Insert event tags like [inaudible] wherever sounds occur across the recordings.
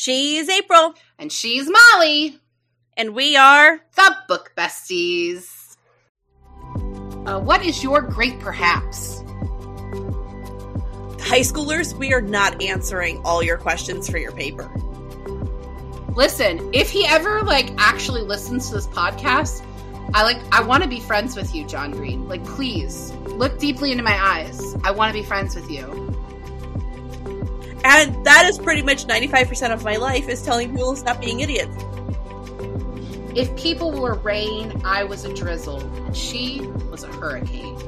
She's April. And she's Molly. And we are the Book Besties. Uh, what is your great perhaps? High schoolers, we are not answering all your questions for your paper. Listen, if he ever like actually listens to this podcast, I like I want to be friends with you, John Green. Like please, look deeply into my eyes. I want to be friends with you. And that is pretty much 95% of my life is telling people to stop being idiots. If people were rain, I was a drizzle. And she was a hurricane.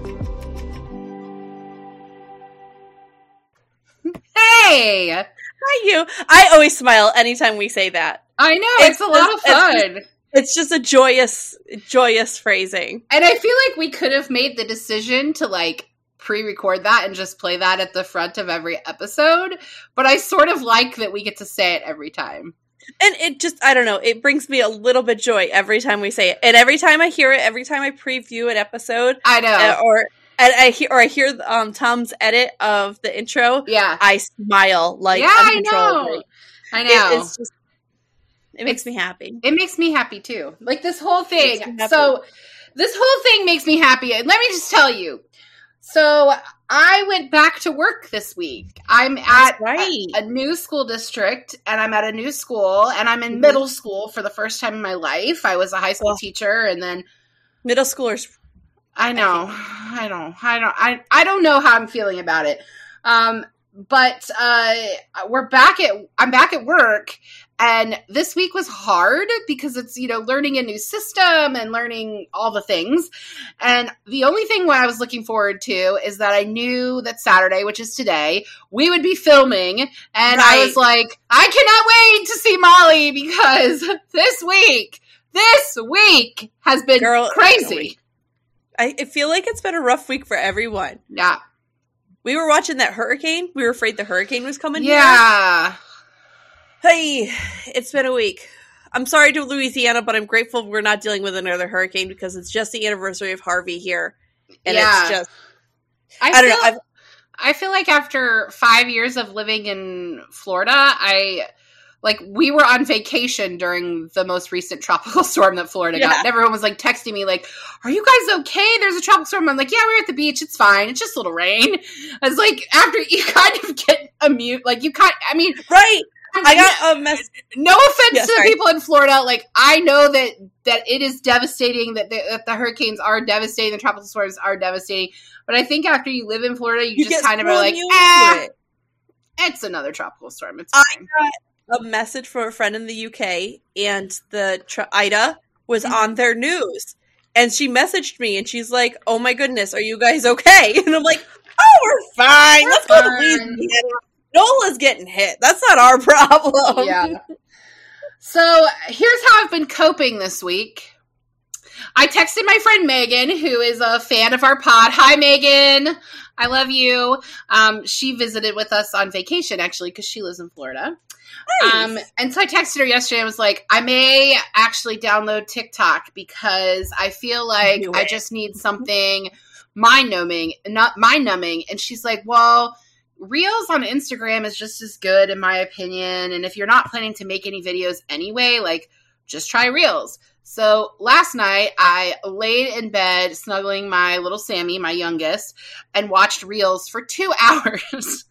hey! Hi, you. I always smile anytime we say that. I know, it's, it's a lot of fun. It's, it's just a joyous, joyous phrasing. And I feel like we could have made the decision to like pre-record that and just play that at the front of every episode but i sort of like that we get to say it every time and it just i don't know it brings me a little bit joy every time we say it and every time i hear it every time i preview an episode i know uh, or and I hear or I hear um, Tom's edit of the intro. Yeah, I smile like yeah, I know. I know. It, it's just it makes me happy. It makes me happy too. Like this whole thing. So this whole thing makes me happy. And let me just tell you, so I went back to work this week. I'm at right. a, a, new school district and I'm at a new school and I'm in mm-hmm. middle school for the first time in my life. I was a high school teacher and then middle schoolers I know. I don't I don't I I don't know how I'm feeling about it. Um but uh we're back at I'm back at work and this week was hard because it's, you know, learning a new system and learning all the things. And the only thing I was looking forward to is that I knew that Saturday, which is today, we would be filming. And right. I was like, I cannot wait to see Molly because [laughs] this week, this week has been Girl, crazy. I feel like it's been a rough week for everyone. Yeah. We were watching that hurricane. We were afraid the hurricane was coming. Yeah. Here. Hey, it's been a week. I'm sorry to Louisiana, but I'm grateful we're not dealing with another hurricane because it's just the anniversary of Harvey here, and yeah. it's just I, I don't know. I've, I feel like after five years of living in Florida, I like we were on vacation during the most recent tropical [laughs] storm that Florida yeah. got. And everyone was like texting me, like, "Are you guys okay? There's a tropical storm." I'm like, "Yeah, we are at the beach. It's fine. It's just a little rain." [laughs] I was like, after you [laughs] kind of get a mute, like you kind. I mean, right? I got a mess. No offense yeah, to the people in Florida. Like I know that that it is devastating that the, that the hurricanes are devastating, the tropical storms are devastating. But I think after you live in Florida, you, you just kind of are like, ah, it. it's another tropical storm. It's fine. I got a message from a friend in the UK, and the tr- Ida was mm-hmm. on their news, and she messaged me, and she's like, "Oh my goodness, are you guys okay?" [laughs] And I'm like, "Oh, we're fine. We're Let's fine. go to Louisiana." Nola's getting hit. That's not our [laughs] problem. Yeah. So here's how I've been coping this week. I texted my friend Megan, who is a fan of our pod. Hi, Megan. I love you. Um, she visited with us on vacation, actually, because she lives in Florida. Nice. Um, and so I texted her yesterday. I was like, I may actually download TikTok because I feel like I just need something mind numbing, not mind numbing. And she's like, Well, Reels on Instagram is just as good, in my opinion. And if you're not planning to make any videos anyway, like just try Reels. So last night I laid in bed snuggling my little Sammy, my youngest, and watched Reels for two [laughs] hours.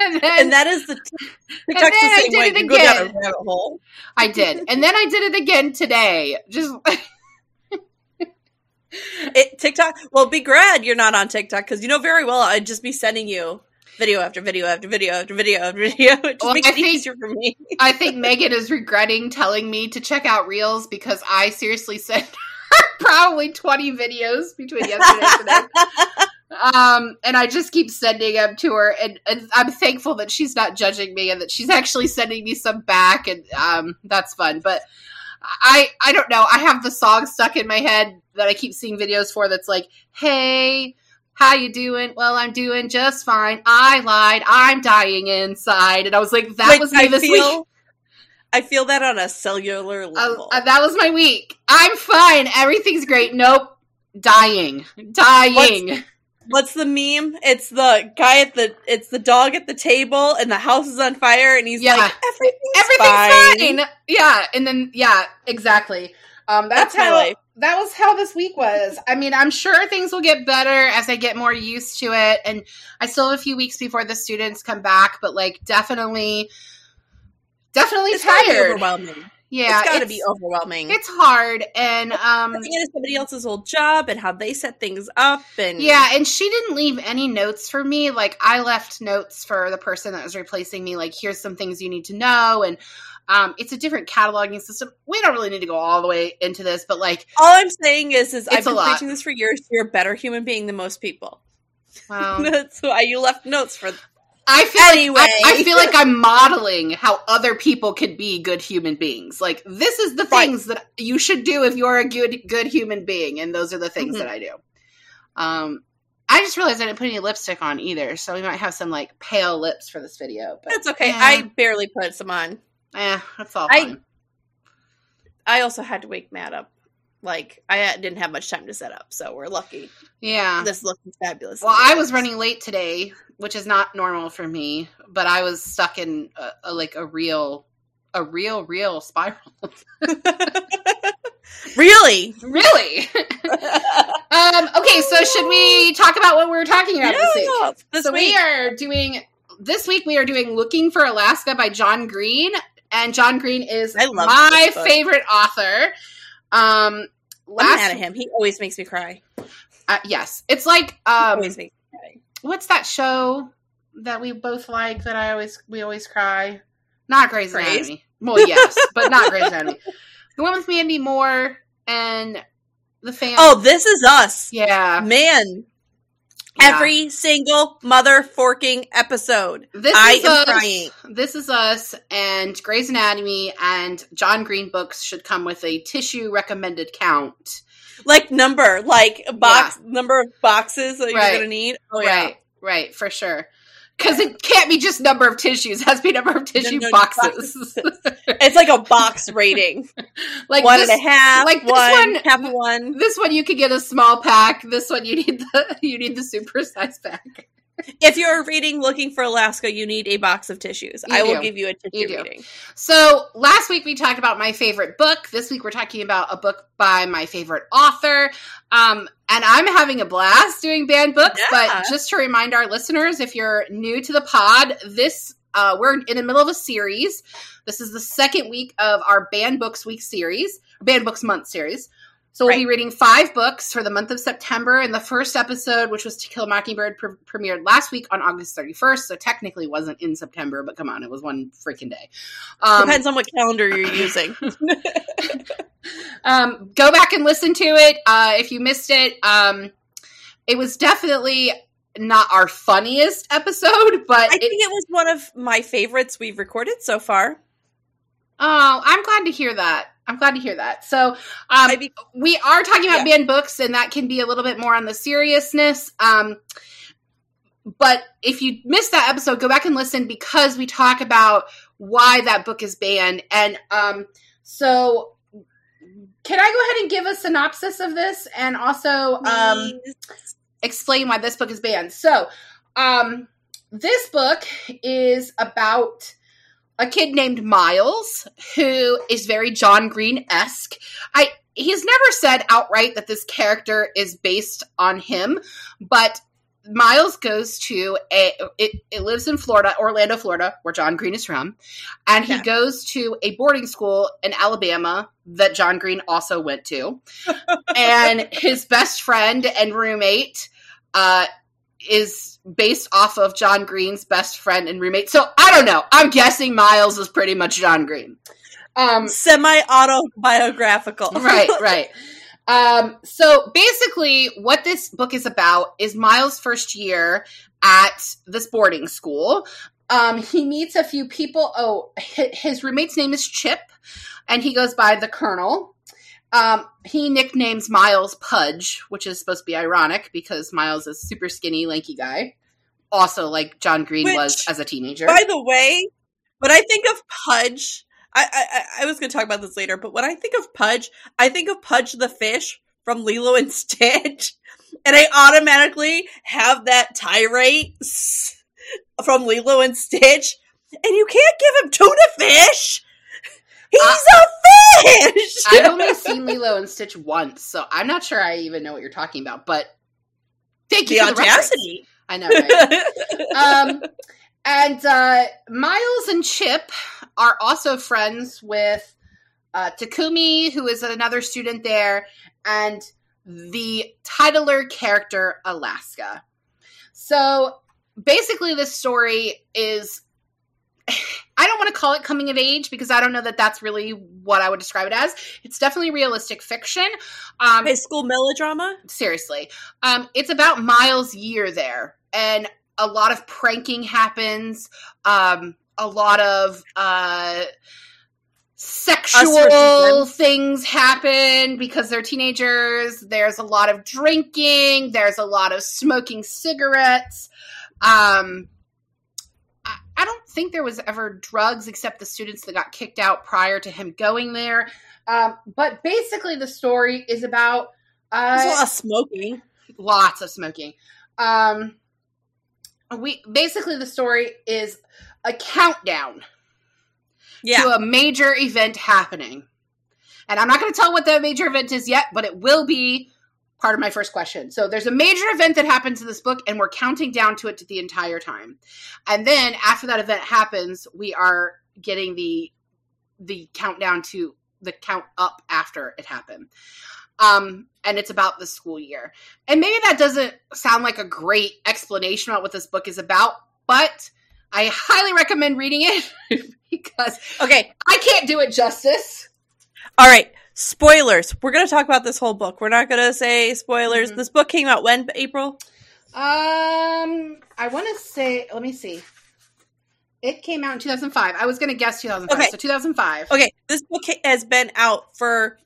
and, then, and that is the TikTok's the same way. You go down a rabbit hole. I did, and then I did it again today. Just. [laughs] it, TikTok. Well, be glad you're not on TikTok because you know very well I'd just be sending you video after video after video after video after video. [laughs] It just well, makes I it think, easier for me. I think Megan is regretting telling me to check out Reels because I seriously sent [laughs] probably 20 videos between yesterday and today. [laughs] um, and I just keep sending them to her, and, and, I'm thankful that she's not judging me and that she's actually sending me some back, and um, that's fun. But I I don't know. I have the song stuck in my head that I keep seeing videos for. That's like, hey how you doing? Well, I'm doing just fine. I lied. I'm dying inside. And I was like, that like, was me I this feel, week. I feel that on a cellular uh, level. Uh, that was my week. I'm fine. Everything's great. Nope. Dying. Dying. What's, What's the meme? It's the guy at the it's the dog at the table and the house is on fire and he's Yeah. like everything's, Everything's fine. fine. Yeah, and then yeah, exactly. Um, that's, That's my how life. That was how this week was. I mean, I'm sure things will get better as I get more used to it, and I still have a few weeks before the students come back. But like, definitely, definitely It's tired. overwhelming. Yeah, it's gotta be overwhelming. It's hard, and um, into somebody else's old job and how they set things up and Yeah, and she didn't leave any notes for me. Like I left notes for the person that was replacing me. Like here's some things you need to know, and um, it's a different cataloging system. We don't really need to go all the way into this, but like, all I'm saying is is I've been lot. preaching this for years. You're a better human being than most people. um, [laughs] That's why you left notes for I feel Anyway. like I, I feel like I'm modeling how other people could be good human beings. Like this is the Right. things that you should do if you're a good good human being, and those are the things Mhm. that I do. Um, I just realized I didn't put any lipstick on either, so we might have some like pale lips for this video. But That's okay. yeah. I barely put some on. Eh, that's all I-. I also had to wake Matt up. Like I didn't have much time to set up, so we're lucky. Yeah. This looks fabulous. Well, I was running late today, which is not normal for me, but I was stuck in a, a, like a real, a real, real spiral. [laughs] really. really? [laughs] um, okay, so should we talk about what we're talking about this week? This so week. we are doing this week. We are doing "Looking for Alaska" by John Green, and John Green is I love my favorite author. Um, I'm mad at him. He always makes me cry. uh, yes, it's like um, always makes me cry. what's that show that we both like that I always we always cry? Not Grey's Grey's? Anatomy. Well, yes, but not Grey's Anatomy. The one with Mandy Moore and the fan. Oh, this is us. yeah. Man, Yeah. every single mother forking episode. This I is am us. crying. This is us and Grey's Anatomy and John Green books should come with a tissue recommended count. Like number, like a box number of boxes that Right. you're gonna need. Oh yeah. Right, right, for sure. Because it can't be just number of tissues; it has to be number of tissue no, boxes. [laughs] It's like a box rating. [laughs] like one this, and a half, like this one, one- half one. this one you could get a small pack. This one you need the [laughs] you need the super size pack. If you're reading looking for Alaska, you need a box of tissues. You I will give you a tissue You do. reading. So last week we talked about my favorite book. This week we're talking about a book by my favorite author. Um, and I'm having a blast doing banned books. Yeah. But just to remind our listeners, if you're new to the pod, this uh, we're in the middle of a series. This is the second week of our banned books week series, banned books month series. So we'll be reading five books for the month of September. And the first episode, which was To Kill a Mockingbird, pre- premiered last week on August 31st. So technically wasn't in September, but come on, it was one freaking day. Um, Depends on what calendar you're [coughs] using. [laughs] um, go back and listen to it uh, if you missed it. Um, it was definitely not our funniest episode, but I think it was one of my favorites we've recorded so far. Oh, I'm glad to hear that. I'm glad to hear that. So, um, be- we are talking about Yeah. banned books, and that can be a little bit more on the seriousness. Um, but if you missed that episode, go back and listen because we talk about why that book is banned. And um, so, can I go ahead and give a synopsis of this and also um, explain why this book is banned? So, um, this book is about a kid named Miles who is very John Green esque. I he's never said outright that this character is based on him, but Miles goes to a it, it lives in Florida, Orlando, Florida, where John Green is from, and he Yeah. goes to a boarding school in Alabama that John Green also went to. [laughs] and his best friend and roommate uh is based off of John Green's best friend and roommate. So I don't know. I'm guessing Miles is pretty much John Green. Um Semi autobiographical. right, [laughs] right. Um, so basically, what this book is about is Miles' first year at this boarding school. Um, he meets a few people. Oh, his roommate's name is Chip, and he goes by the Colonel. Um, he nicknames Miles Pudge, which is supposed to be ironic because Miles is super skinny, lanky guy. Also, like John Green Which, was as a teenager. By the way, when I think of Pudge, I, I I- I was going to talk about this later, but when I think of Pudge, I think of Pudge the fish from Lilo and Stitch, [laughs] and I automatically have that tirade from Lilo and Stitch, and you can't give him tuna fish. He's a fish. [laughs] I've only seen Lilo and Stitch once, so I'm not sure I even know what you're talking about. But thank you the for the audacity. I know. Right? [laughs] um, and uh, Miles and Chip are also friends with uh, Takumi, who is another student there, and the titler character Alaska. So basically, this story is. [laughs] I don't want to call it coming of age because I don't know that that's really what I would describe it as. It's definitely realistic fiction. Um, High school melodrama. seriously um it's about miles year there and a lot of pranking happens um a lot of uh sexual things happen because they're teenagers there's a lot of drinking there's a lot of smoking cigarettes um I- don't think there was ever drugs except the students that got kicked out prior to him going there. Um, but basically, the story is about uh, a lot of smoking. lots of smoking. Um, we basically the story is a countdown Yeah. to a major event happening, and I'm not going to tell what the major event is yet, but it will be part of my first question. So there's a major event that happens in this book, and we're counting down to it the entire time, and then after that event happens, we are getting the the countdown to the count up after it happened. Um, and it's about the school year. And maybe that doesn't sound like a great explanation about what this book is about, but I highly recommend reading it [laughs] because okay. I can't do it justice. All right. Spoilers. We're going to talk about this whole book. We're not going to say spoilers. Mhm. This book came out when? April? Um, I want to say, let me see. It came out in 2005. I was going to guess 2005. Okay. So 2005. Okay. This book has been out for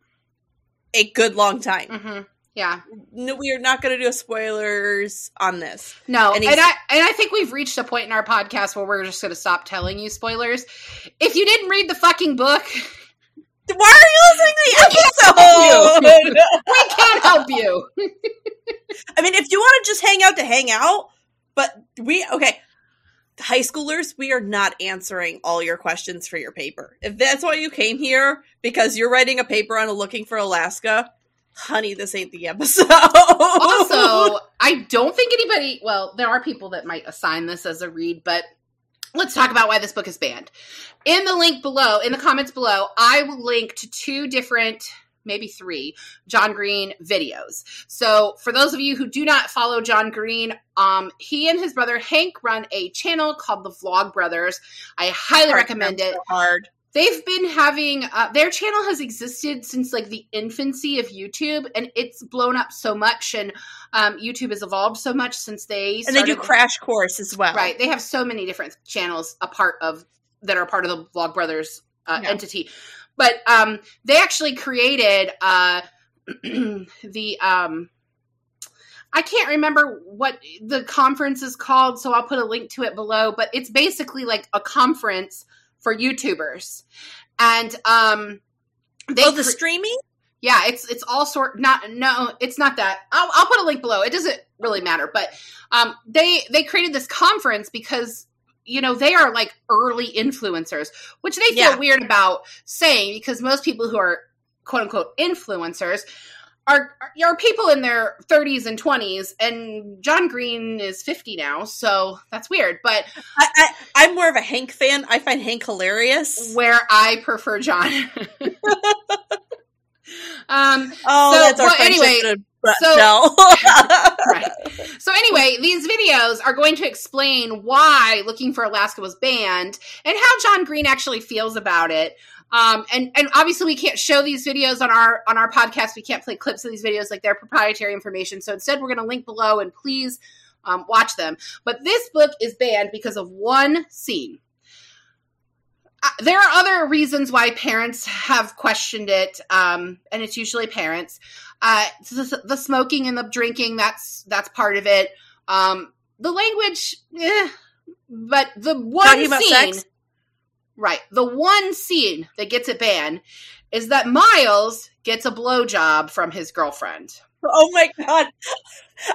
a good long time. hmm Yeah. No, we are not going to do spoilers on this. No, And and, I and I think we've reached a point in our podcast where we're just going to stop telling you spoilers. If you didn't read the fucking book, [laughs] Why are you listening to the episode? [laughs] we can't help you. I mean, if you want to just hang out to hang out, but we okay. High schoolers, we are not answering all your questions for your paper. If that's why you came here because you're writing a paper on looking for Alaska, honey, this ain't the episode. also, [laughs] I don't think anybody, well, there are people that might assign this as a read, but let's talk about why this book is banned. In the link below, in the comments below, I will link to two different, maybe three, John Green videos. So, for those of you who do not follow John Green, um, he and his brother Hank run a channel called the Vlog Brothers. I highly recommend it. So hard. They've been having uh, their channel has existed since like the infancy of youtube and it's blown up so much and um, youtube has evolved so much since they And they do crash course as well. right they have so many different channels a part of that are part of the vlog brothers uh, Yeah. entity but um, they actually created uh, [clears throat] the um, I can't remember what the conference is called, so I'll put a link to it below. But it's basically like a conference for YouTubers, and um, they Oh, the cre- streaming? yeah, it's it's all sort not no, it's not that. I'll, I'll put a link below. It doesn't really matter, but um, they they created this conference because you know they are like early influencers, which they feel Yeah. weird about saying because most people who are quote unquote influencers are are people in their 30s and 20s, and John Green is 50 now, so that's weird. But I, I, I'm more of a Hank fan. I find Hank hilarious. where I prefer John. [laughs] um, Oh, So, that's our well, anyway, so- shell. [laughs] right. So anyway, these videos are going to explain why Looking for Alaska was banned and how John Green actually feels about it. Um, and and obviously we can't show these videos on our on our podcast. We can't play clips of these videos like they're proprietary information. So instead, we're going to link below and please um, watch them. But this book is banned because of one scene. Uh, there are other reasons why parents have questioned it, um, and it's usually parents. Uh, the, the smoking and the drinking that's that's part of it. Um, the language, eh, but the one Talking scene. Right. The one scene that gets it banned is that Miles gets a blowjob from his girlfriend. Oh my god.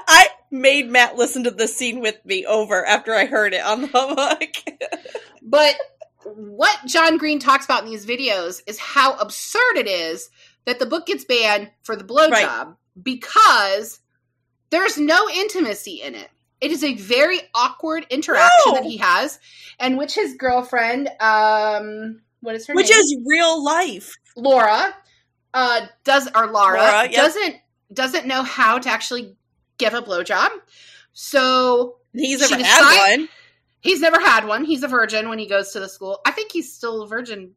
I made Matt listen to the scene with me over after I heard it on the book. [laughs] But what John Green talks about in these videos is how absurd it is that the book gets banned for the blowjob Right. because there's no intimacy in it. It is a very awkward interaction No. that he has, and which his girlfriend, um, what is her name? Which name? is real life. Laura, uh, does or Laura, Laura, yep. doesn't doesn't know how to actually give a blowjob. So He's never had one. he's never had one. He's a virgin when he goes to the school. I think he's still a virgin.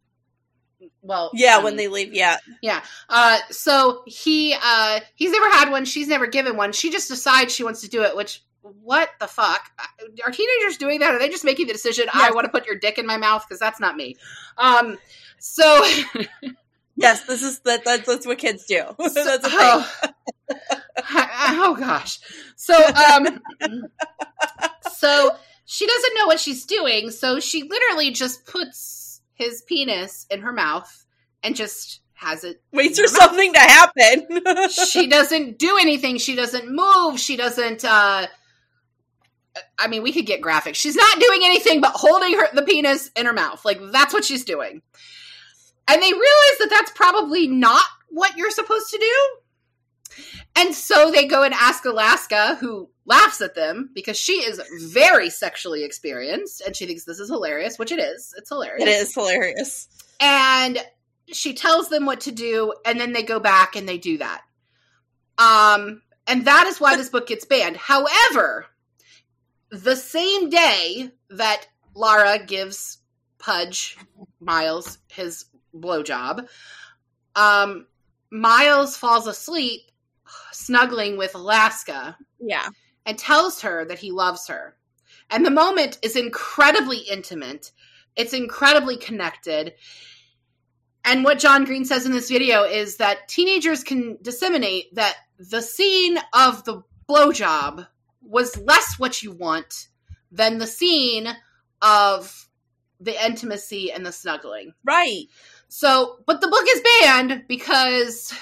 Well, Yeah, um, when they leave, yeah, yeah. Uh, so he uh he's never had one. She's never given one. She just decides she wants to do it. Which what the fuck are teenagers doing that? Are they just making the decision? I want to put your dick in my mouth because that's not me. Um, so [laughs] Yes, this is that that's, that's what kids do. [laughs] that's a thing. oh, [laughs] oh gosh. So um, so she doesn't know what she's doing. So she literally just puts his penis in her mouth and just has it Waits for something to happen. she doesn't do anything. She doesn't move. She doesn't. uh I mean, we could get graphic. She's not doing anything but holding her the penis in her mouth. Like that's what she's doing. And they realize that that's probably not what you're supposed to do. And so they go and ask Alaska, who laughs at them because she is very sexually experienced and she thinks this is hilarious, which it is. It's hilarious it is hilarious. and she tells them what to do and then they go back and they do that um and that is why this book gets banned however the same day that lara gives pudge miles his blowjob um miles falls asleep snuggling with alaska Yeah. and tells her that he loves her. And the moment is incredibly intimate. It's incredibly connected. And what John Green says in this video is that teenagers can disseminate that the scene of the blowjob was less what you want than the scene of the intimacy and the snuggling. Right. So, but the book is banned because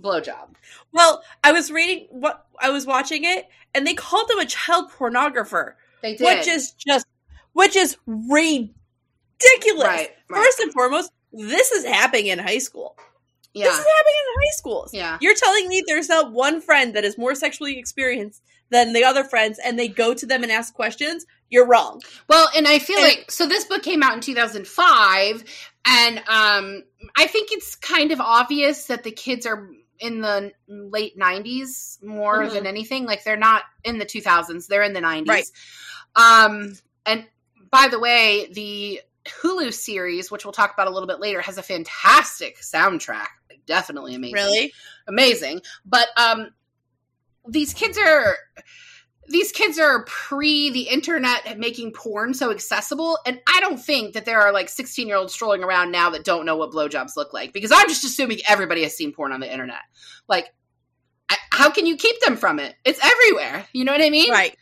blowjob. Well, I was reading what I was watching it, and they called him a child pornographer, They did. which is just, which is ridiculous. right, right. First and foremost, this is happening in high school. Yeah. This is happening in high schools. Yeah. You're telling me there's not one friend that is more sexually experienced than the other friends, and they go to them and ask questions? You're wrong. Well, and I feel And- like so this book came out in 2005 and um I think it's kind of obvious that the kids are in the late 90s more Mhm. than anything like they're not in the 2000s they're in the 90s. Right. Um and by the way, the Hulu series which we'll talk about a little bit later has a fantastic soundtrack. Definitely amazing Really? amazing. But um these kids are these kids are pre the internet making porn so accessible and i don't think that there are like 16 year olds strolling around now that don't know what blowjobs look like because i'm just assuming everybody has seen porn on the internet like I, how can you keep them from it it's everywhere you know what i mean Right.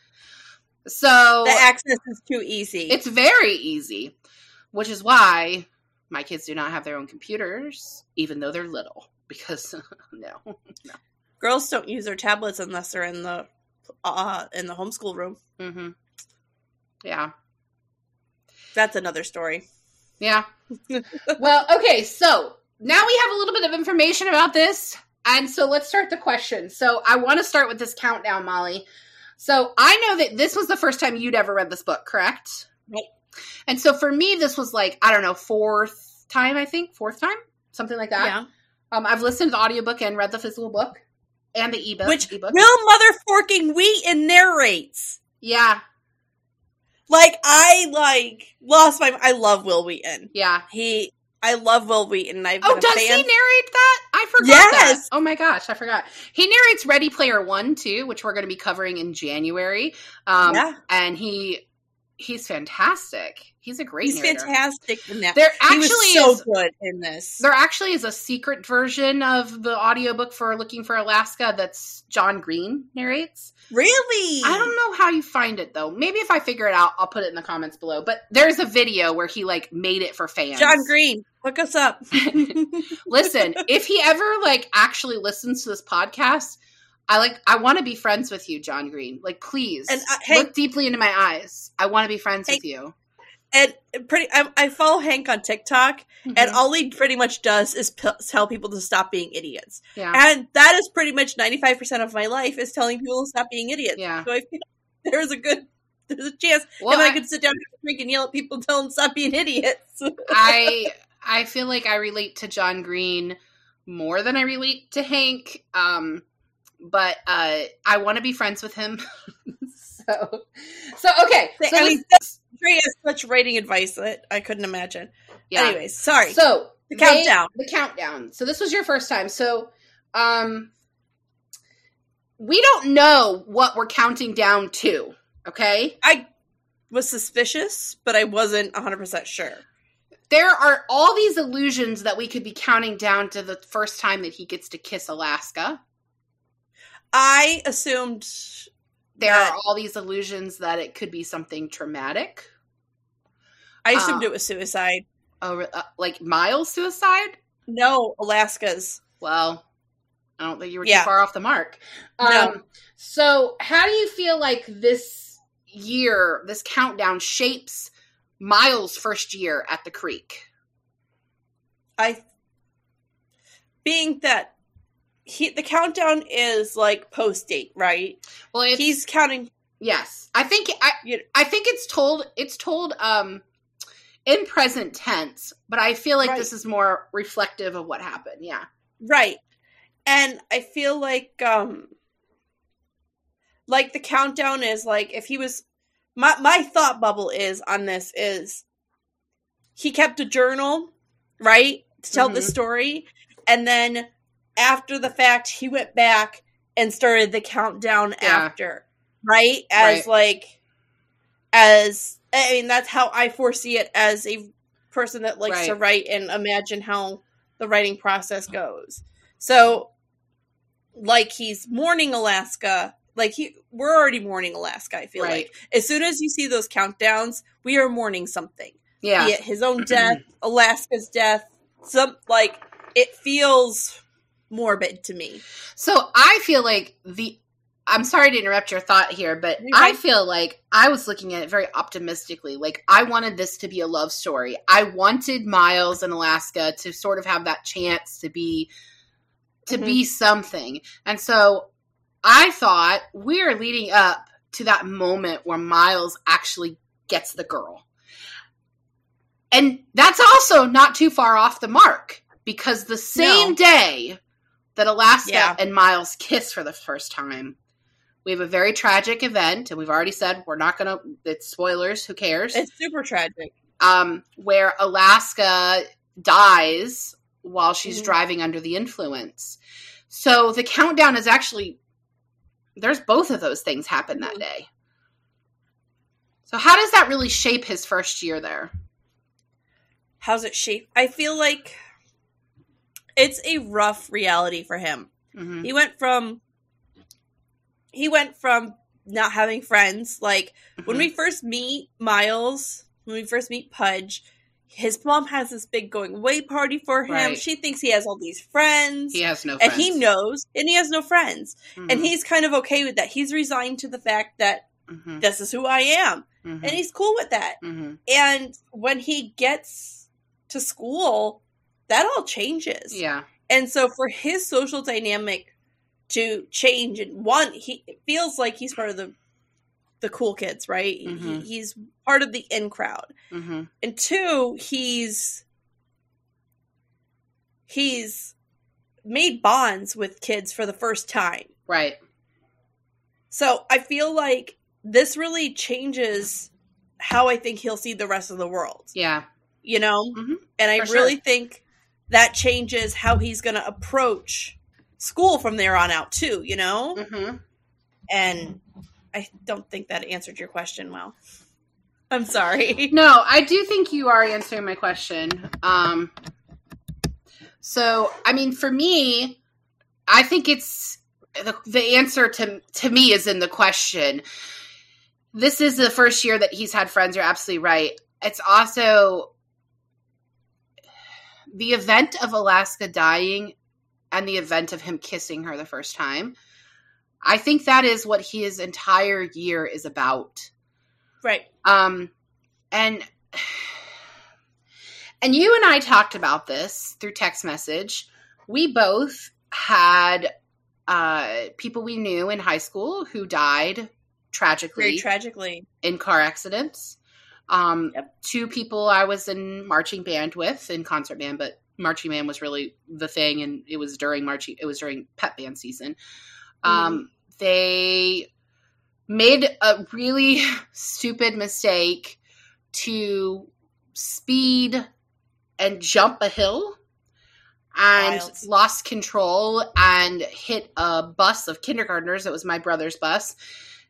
so The access is too easy. it's very easy which is why my kids do not have their own computers even though they're little [laughs] because [laughs] [laughs] no Girls don't use their tablets unless they're in the uh in the homeschool room. hmm yeah That's another story. Yeah. well, okay, so now we have a little bit of information about this. And so let's start the question. So I want to start with this countdown, Molly. So I know that this was the first time you'd ever read this book, correct? Right. And so for me, this was like, I don't know, fourth time, I think, fourth time, something like that. Yeah. Um, I've listened to the audiobook and read the physical book and the ebook. Which ebook. Wil Mother Forking Wheaton narrates. yeah, Like I like lost my I love Wil Wheaton. yeah. He I love Wil Wheaton. I've Oh, does he narrate that? I forgot that. Yes. Oh my gosh, I forgot. He narrates Ready Player One too, which we're going to be covering in January. Um, yeah. and he he's fantastic. He's a great He's narrator. fantastic in that. There he actually so is good in this. there actually is a secret version of the audiobook for Looking for Alaska that's John Green narrates. Really? I don't know how you find it though. Maybe if I figure it out, I'll put it in the comments below. But there's a video where he like made it for fans. John Green, hook us up. [laughs] Listen, if he ever like actually listens to this podcast, I like I want to be friends with you, John Green. Like please And, uh, hey- look deeply into my eyes. I want to be friends Hey, with you. and pretty, I, I follow Hank on TikTok, and Mhm. all he pretty much does is p- tell people to stop being idiots. yeah. And that is pretty much ninety five percent of my life is telling people to stop being idiots. Yeah. So I feel there's a good there's a chance Well, that I, I- could sit down and drink and yell at people, and tell them stop being idiots. [laughs] I I feel like I relate to John Green more than I relate to Hank. Um, but uh, I want to be friends with him. [laughs] so, so okay. So I mean, that's such writing advice that I couldn't imagine. yeah. Anyways, sorry. So The they- countdown. the countdown. So this was your first time. So, um, we don't know what we're counting down to. Okay. I was suspicious, but I wasn't 100% sure. There are all these illusions that we could be counting down to the first time that he gets to kiss Alaska. I assumed There that- are all these illusions that it could be something traumatic. I assumed Uh, it was suicide. Oh, uh, like Miles' suicide? No, Alaska's. Well, I don't think you were Yeah. too far off the mark. No. Um, so, how do you feel like this year, this countdown, shapes Miles' first year at the creek? I being that he the countdown is like post date, right? Well, He's counting yes. I think I You- I think it's told it's told um in present tense, but I feel like Right. this is more reflective of what happened. Yeah. right. And I feel like um like the countdown is like if he was my my thought bubble is on this is he kept a journal, right? To tell the Mhm. story. And then after the fact he went back and started the countdown Yeah. after. Right? As Right. like as I mean that's how I foresee it as a person that likes to write and imagine how the writing process goes. So like he's mourning Alaska, like he we're already mourning Alaska, I feel Right. like. As soon as you see those countdowns, we are mourning something. Yeah. Be it his own [clears throat] death, Alaska's death, some like it feels morbid to me. So I feel like the I'm sorry to interrupt your thought here, but I feel like I was looking at it very optimistically. Like I wanted this to be a love story. I wanted Miles and Alaska to sort of have that chance to be to Mhm. be something. And so I thought we're leading up to that moment where Miles actually gets the girl. And that's also not too far off the mark because the same No. day that Alaska Yeah. and Miles kiss for the first time, we have a very tragic event, and we've already said we're not going to. It's spoilers. Who cares? It's super tragic. um, where Alaska dies while she's Mhm. driving under the influence. So the countdown is actually there's both of those things happen that Mhm. day. So how does that really shape his first year there? How's it shape? I feel like it's a rough reality for him. hmm He went from he went from not having friends. Like when Mm-hmm. we first meet Miles, when we first meet Pudge, his mom has this big going away party for him. Right. She thinks he has all these friends. he has no and he knows, and he has no friends. And Mhm. he's kind of okay with that. He's resigned to the fact that Mhm. this is who I am. Mhm. And he's cool with that. Mhm. And when he gets to school, that all changes. yeah And so for his social dynamic to change, and one, he it feels like he's part of the the cool kids, right? He- Mhm. he's part of the in crowd. hmm And two, he's he's made bonds with kids for the first time. right So I feel like this really changes how I think he'll see the rest of the world. yeah You know? Mhm. And I For sure. really think that changes how he's going to approach school from there on out too, you know? hmm And I don't think that answered your question well. I'm sorry. [laughs] No, I do think you are answering my question. Um, so, I mean, for me, I think it's the, the answer to to me is in the question. This is the first year that he's had friends. You're absolutely right. It's also the event of Alaska dying and the event of him kissing her the first time. I think that is what his entire year is about. Right. Um, and and you and I talked about this through text message. We both had uh, people we knew in high school who died tragically Very tragically. in car accidents. Um, Yep. Two people I was in marching band with in concert band, but marching band was really the thing, and it was during marching. It was during pep band season. Um, they made a really [laughs] stupid mistake to speed and jump a hill and Wild. lost control and hit a bus of kindergartners. It was my brother's bus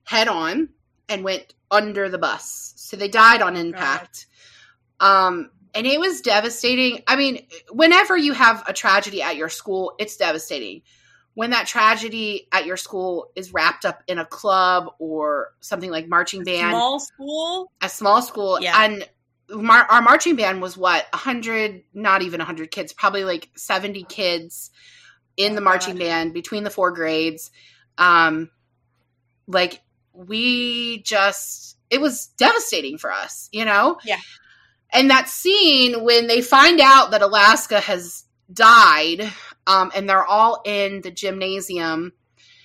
head on and went under the bus. So they died on impact. Um, and it was devastating. I mean, whenever you have a tragedy at your school, it's devastating. When that tragedy at your school is wrapped up in a club or something like marching band, Small school. a small school, Yeah. and mar- our marching band was what a hundred, not even a hundred kids, probably like seventy kids in Oh, the marching God. band between the four grades. Um, like we just, it was devastating for us, you know. Yeah. And that scene when they find out that Alaska has died, um, and they're all in the gymnasium.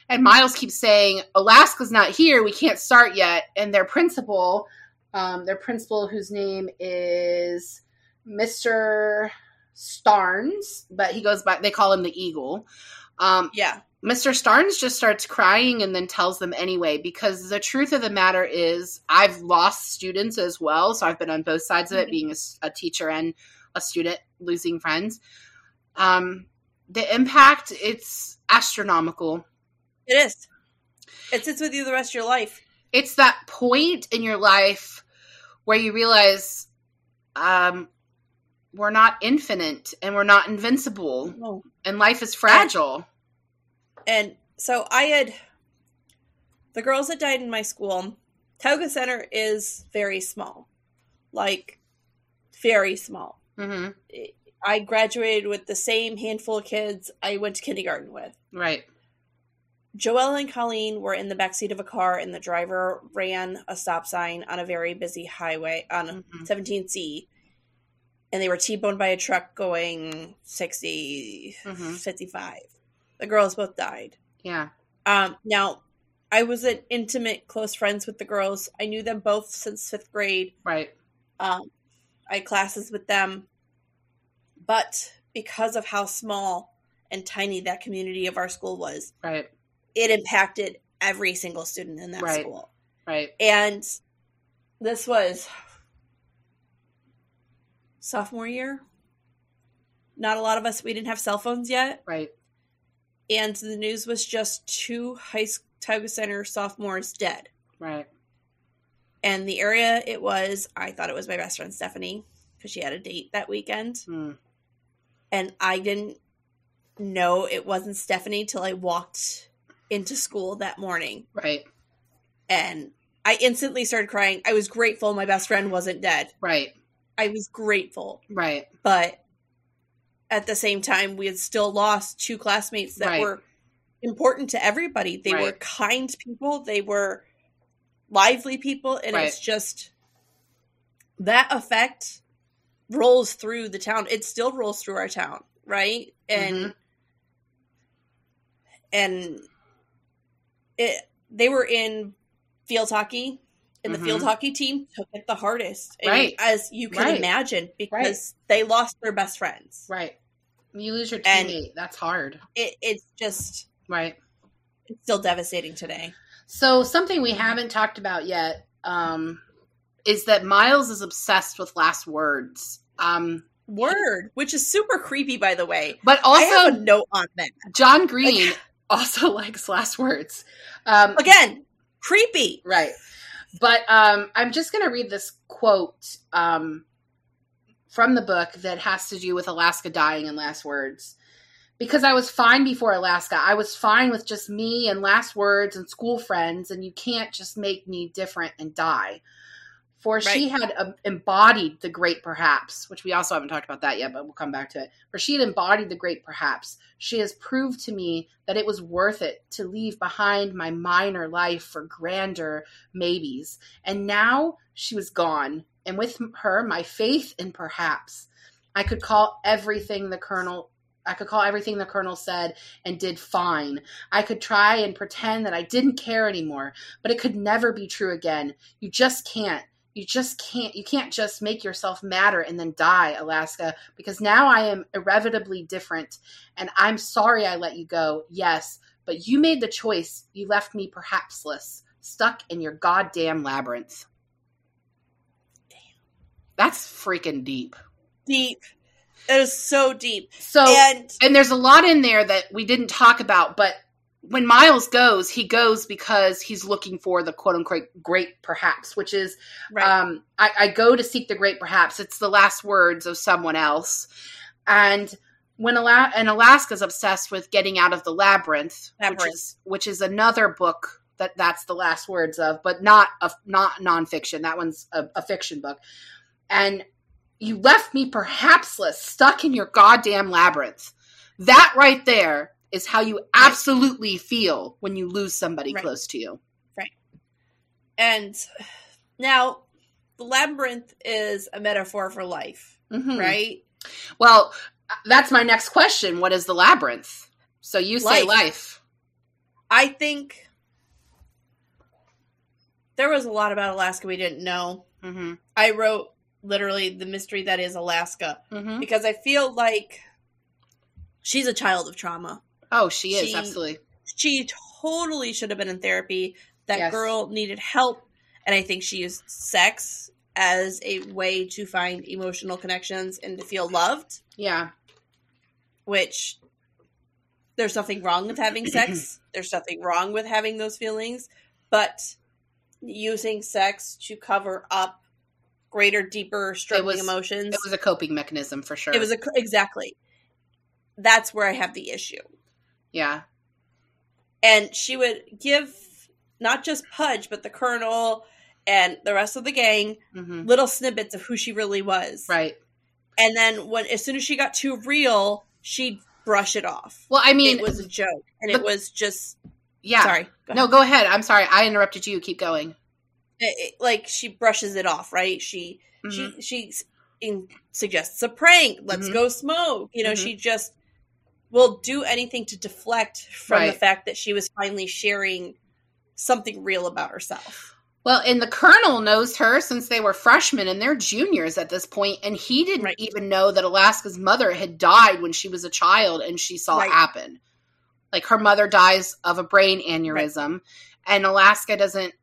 And Miles keeps saying, Alaska's not here. We can't start yet. And their principal, um, their principal, whose name is Mr. Starnes, but he goes by, they call him the Eagle. Um, Yeah. Mr. Starnes just starts crying and then tells them anyway, because the truth of the matter is, I've lost students as well. So I've been on both sides of it, Mhm. being a teacher and a student, losing friends. Um, the impact, it's astronomical. It is. It sits with you the rest of your life. it's that point in your life where you realize um, we're not infinite and we're not invincible Oh. and life is fragile. And so I had the girls that died in my school. Tioga Center is very small, like very small. hmm I graduated with the same handful of kids I went to kindergarten with. Right. Joelle and Colleen were in the backseat of a car, and the driver ran a stop sign on a very busy highway on Mhm. 17C. And they were T boned by a truck going 60, Mhm. 55. The girls both died. Yeah. Um, now, I was an intimate, close friends with the girls. I knew them both since fifth grade. Right. Um, I had classes with them. But because of how small and tiny that community of our school was, Right. it impacted every single student in that Right. school. Right. And this was sophomore year. Not a lot of us, we didn't have cell phones yet. Right. And the news was just two high school Tioga Center sophomores dead. Right. And the area it was, I thought it was my best friend Stephanie because she had a date that weekend. Mm. And I didn't know it wasn't Stephanie till I walked into school that morning. Right. And I instantly started crying. I was grateful my best friend wasn't dead. Right. I was grateful. Right. But at the same time, we had still lost two classmates that Right. were important to everybody. They were kind people, they were lively people, and it's just that effect rolls through the town. It still rolls through our town, right? And Mhm. and it they were in field hockey and the field Mhm. hockey team took it the hardest mean, Right. as you can Right. imagine because they lost their best friends Right. You lose your And- That's hard. it, it's just Right. it's still devastating today So something we haven't talked about yet um, is that Miles is obsessed with last words. Um, word which is super creepy by the way but i have also, a note on that John Green [laughs] also [laughs] likes last words. Um, again creepy Right. But um, I'm just going to read this quote um, from the book that has to do with Alaska dying in last words. Because I was fine before Alaska. I was fine with just me and last words and school friends, and you can't just make me different and die. For she had um, embodied the great perhaps, which we also haven't talked about that yet, but we'll come back to it. For she had embodied the great perhaps. She has proved to me that it was worth it to leave behind my minor life for grander maybes. And now she was gone, and with her, my faith in perhaps. I could call everything the Colonel I could call everything the colonel said and did fine. I could try and pretend that I didn't care anymore, but it could never be true again. You just can't you just can't you can't just make yourself matter and then die alaska because now i am irrevocably different. And i'm sorry i let you go yes but you made the choice. You left me perhapsless stuck in your goddamn labyrinth. Damn. That's freaking deep. Deep. It is so deep. So and and there's a lot in there that we didn't talk about but when Miles goes, he goes because he's looking for the quote unquote great perhaps, which is right. um, I, I, go to seek the great perhaps. It's the last words of someone else. And when Ala- and Alaska's obsessed with getting out of the labyrinth, labyrinth. which is which is another book that that's the last words of, but not a not nonfiction. That one's a, a fiction book. And you left me perhapsless, stuck in your goddamn labyrinth. That right there is how you absolutely right. feel when you lose somebody right. close to you. Right. And now the labyrinth is a metaphor for life, mm-hmm. right? Well, that's my next question. What is the labyrinth? So you say life. life. I think there was a lot about Alaska we didn't know. Mm-hmm. I wrote literally the mystery that is Alaska mm-hmm. because I feel like she's a child of trauma. Oh, she is, she, absolutely. She totally should have been in therapy. That yes. girl needed help. And I think she used sex as a way to find emotional connections and to feel loved. Yeah. Which there's nothing wrong with having [clears throat] sex. there's nothing wrong with having those feelings. But using sex to cover up greater, deeper, struggling it was, emotions. It was a coping mechanism for sure. It was a exactly. That's where I have the issue. Yeah. And she would give not just Pudge, but the Colonel and the rest of the gang mm-hmm. little snippets of who she really was. Right. And then when as soon as she got too real, she'd brush it off. Well, I mean, it was a joke, and it was just yeah. Sorry. Go no, go ahead. I'm sorry. I interrupted you. Keep going. It, it, like she brushes it off, right? She mm-hmm. she she suggests a prank. Let's mm-hmm. go smoke. You know, mm-hmm. she just will do anything to deflect from right. the fact that she was finally sharing something real about herself. Well, and the colonel knows her since they were freshmen and they're juniors at this point, and he didn't right. even know that Alaska's mother had died when she was a child and she saw right. it happen. Like her mother dies of a brain aneurysm, and Alaska doesn't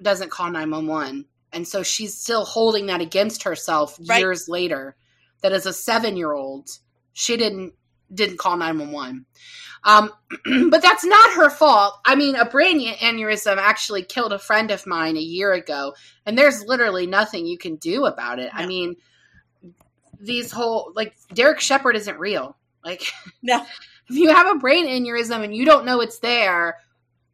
doesn't call nine one one, and so she's still holding that against herself years later. That as a seven year old, she didn't didn't call 911. Um, [clears throat] but that's not her fault. I mean, a brain aneurysm actually killed a friend of mine a year ago, and there's literally nothing you can do about it. No. I mean, these whole like Derek Shepherd isn't real. Like, [laughs] no, if you have a brain aneurysm and you don't know it's there,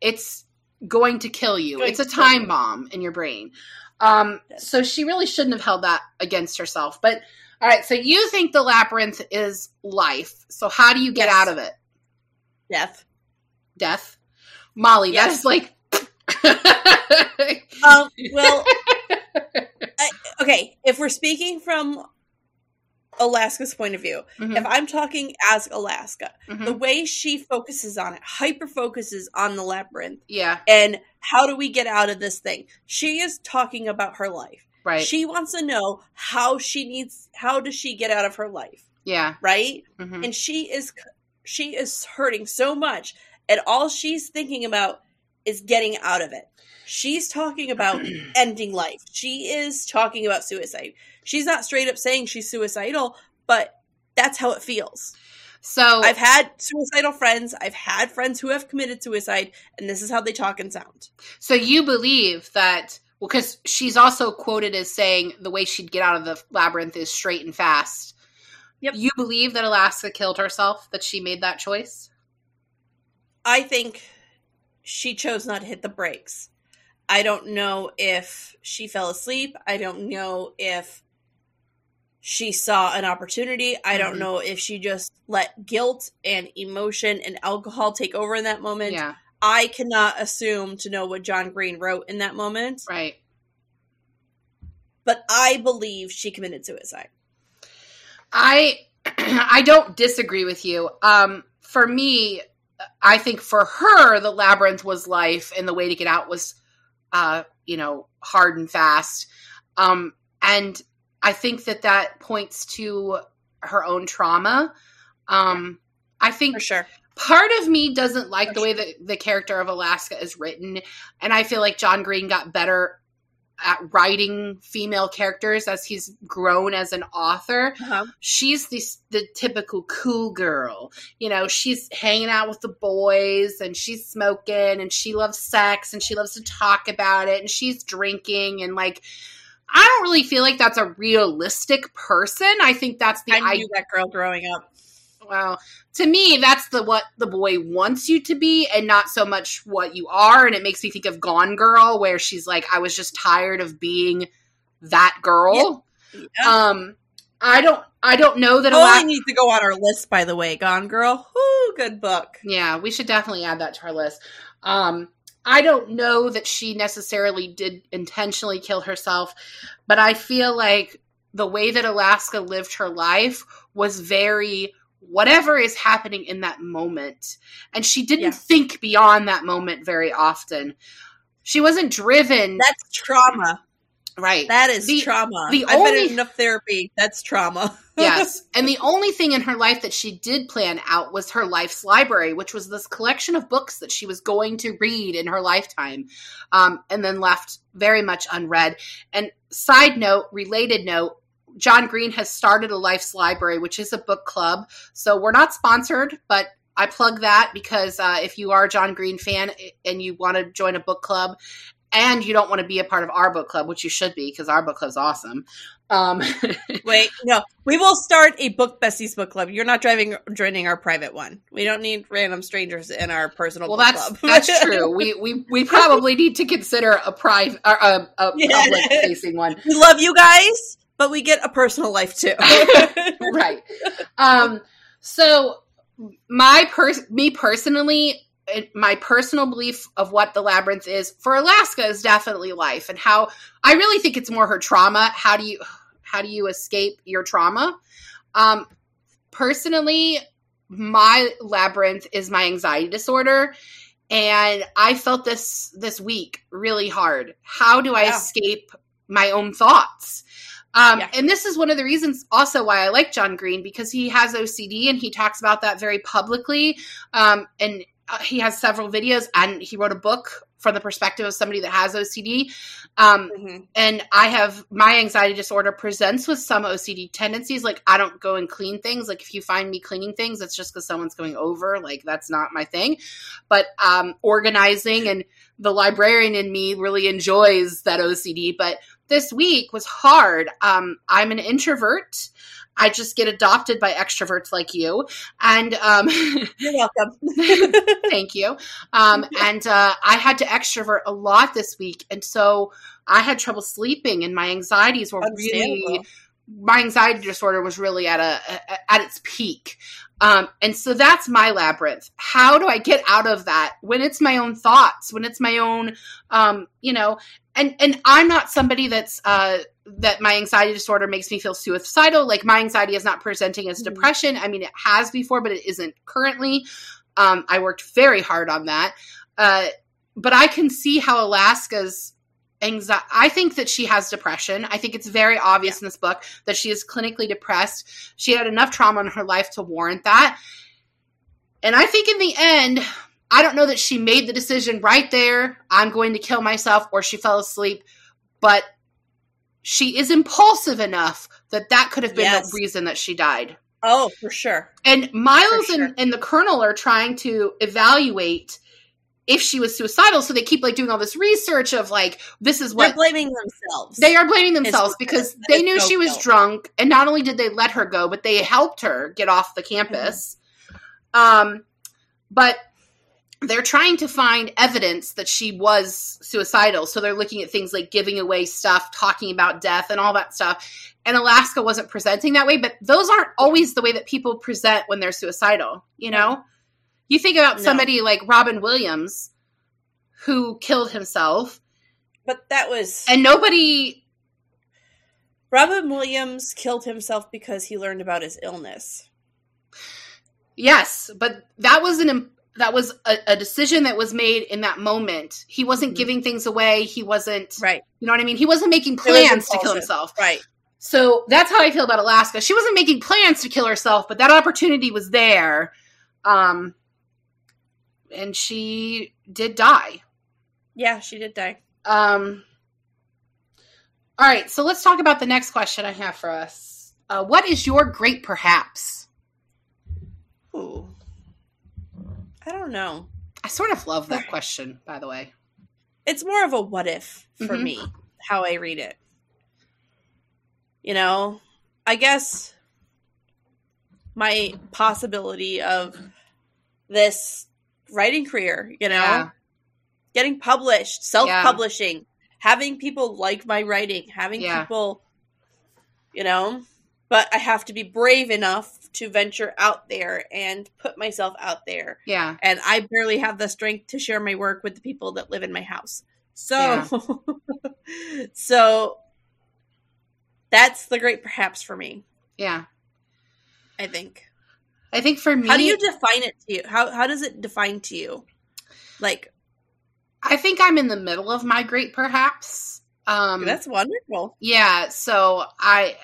it's going to kill you. Going it's a time bomb in your brain. Um, so she really shouldn't have held that against herself. But all right, so you think the labyrinth is life. So how do you get yes. out of it? Death. Death. Molly, yes. that's like [laughs] um, well, I, okay, if we're speaking from Alaska's point of view, mm-hmm. if I'm talking as Alaska, mm-hmm. the way she focuses on it, hyper focuses on the labyrinth. Yeah. And how do we get out of this thing? She is talking about her life. Right. She wants to know how she needs how does she get out of her life? Yeah. Right? Mm-hmm. And she is she is hurting so much and all she's thinking about is getting out of it. She's talking about [clears throat] ending life. She is talking about suicide. She's not straight up saying she's suicidal, but that's how it feels. So I've had suicidal friends. I've had friends who have committed suicide, and this is how they talk and sound. So you believe that Well, because she's also quoted as saying the way she'd get out of the labyrinth is straight and fast. Yep. You believe that Alaska killed herself, that she made that choice? I think she chose not to hit the brakes. I don't know if she fell asleep. I don't know if she saw an opportunity. I don't Mhm. know if she just let guilt and emotion and alcohol take over in that moment. Yeah, I cannot assume to know what John Green wrote in that moment, right. but I believe she committed suicide. I [clears throat] I don't disagree with you. Um, for me, I think for her, the labyrinth was life, and the way to get out was, uh, you know, hard and fast. Um, and I think that that points to her own trauma. Um, I think For sure. Part of me doesn't like the way that the character of Alaska is written, and I feel like John Green got better at writing female characters as he's grown as an author. Uh-huh. She's the the typical cool girl, you know. She's hanging out with the boys, and she's smoking, and she loves sex, and she loves to talk about it, and she's drinking, and like. I don't really feel like that's a realistic person. I think that's the I knew that girl growing up. Well, to me, that's the what the boy wants you to be, and not so much what you are. And it makes me think of Gone Girl, where she's like, "I was just tired of being that girl." Yeah. Um, I don't, I don't know that. Totally Alaska- needs to go on our list, by the way. Gone Girl. Whoo, good book. yeah, we should definitely add that to our list. Um, I don't know that she necessarily did intentionally kill herself, but I feel like the way that Alaska lived her life was very whatever is happening in that moment. And she didn't think beyond that moment very often. She wasn't driven. That's trauma. right. That is The- trauma. the I've been only- in enough therapy. That's trauma. [laughs] yes. And the only thing in her life that she did plan out was her life's library, which was this collection of books that she was going to read in her lifetime, um, and then left very much unread. And side note, related note, John Green has started a Life's Library, which is a book club. So we're not sponsored, but I plug that because uh, if you are a John Green fan and you want to join a book club and you don't want to be a part of our book club, which you should be because our book club's awesome. Um, [laughs] Wait, no. We will start a book besties book club. You're not driving joining our private one. We don't need random strangers in our personal well, book that's club. that's [laughs] true. We we we probably need to consider a private or a, a Yeah. public facing one. we love you guys, but we get a personal life too. [laughs] right. Um, so my pers- me personally, it- my personal belief of what the labyrinth is for Alaska is definitely life, and how I really think it's more her trauma. How do you how do you escape your trauma? Um, personally, my labyrinth is my anxiety disorder. And I felt this this week really hard. How do I Yeah. escape my own thoughts? Um, Yeah. And this is one of the reasons also why I like John Green because he has OCD and he talks about that very publicly. Um, and uh, he has several videos and he wrote a book from the perspective of somebody that has OCD. Um, Mhm. and I have my anxiety disorder presents with some OCD tendencies. Like I don't go and clean things. Like if you find me cleaning things, it's just because someone's going over. Like that's not my thing. But um, organizing and the librarian in me really enjoys that OCD. But this week was hard. Um, I'm an introvert. I just get adopted by extroverts like you, and um, [laughs] You're welcome. [laughs] Thank you. Um, and uh, I had to extrovert a lot this week, and so I had trouble sleeping, and my anxieties were really my anxiety disorder was really at a, a at its peak. Um, and so that's my labyrinth. How do I get out of that when it's my own thoughts, when it's my own, um, you know, and and I'm not somebody that's uh, that my anxiety disorder makes me feel suicidal. Like my anxiety is not presenting as Mhm. depression. I mean, it has before, but it isn't currently. Um, I worked very hard on that, uh, but I can see how Alaska's anxiety. I think that she has depression. I think it's very obvious in this book that she is clinically depressed. She had enough trauma in her life to warrant that. And I think in the end, I don't know that she made the decision right there, I'm going to kill myself, or she fell asleep, but she is impulsive enough that that could have been Yes. the reason that she died. Oh, for sure. And Miles sure. and, and the Colonel are trying to evaluate if she was suicidal. So they keep like doing all this research of like this is what They're blaming themselves. they are blaming themselves because they knew so she was guilt. drunk, and not only did they let her go, but they helped her get off the campus. Um, but they're trying to find evidence that she was suicidal. So they're looking at things like giving away stuff, talking about death, and all that stuff. And Alaska wasn't presenting that way, but those aren't always the way that people present when they're suicidal. You know, you think about No. somebody like Robin Williams, who killed himself, But that was and nobody Robin Williams killed himself because he learned about his illness. Yes, but that was an that was a, a decision that was made in that moment. He wasn't Mhm. giving things away. He wasn't, Right. you know what I mean. He wasn't making was plans to kill himself. Right. So that's how I feel about Alaska. She wasn't making plans to kill herself, but that opportunity was there, um, and she did die. Yeah, she did die. Um, all right, so let's talk about the next question I have for us. Uh, what is your great perhaps? Ooh. I don't know. I sort of love that question, by the way. It's more of a what if for Mhm. me, how I read it. You know, I guess my possibility of this writing career, you know, Yeah. getting published, self publishing, having people like my writing, having Yeah. people, you know, but I have to be brave enough to venture out there and put myself out there. Yeah. And I barely have the strength to share my work with the people that live in my house. So, [laughs] so that's the great perhaps for me, Yeah. I think. I think for me, How do you define it to you? How how does it define to you? Like I think I'm in the middle of my great perhaps. Um that's wonderful. yeah, so I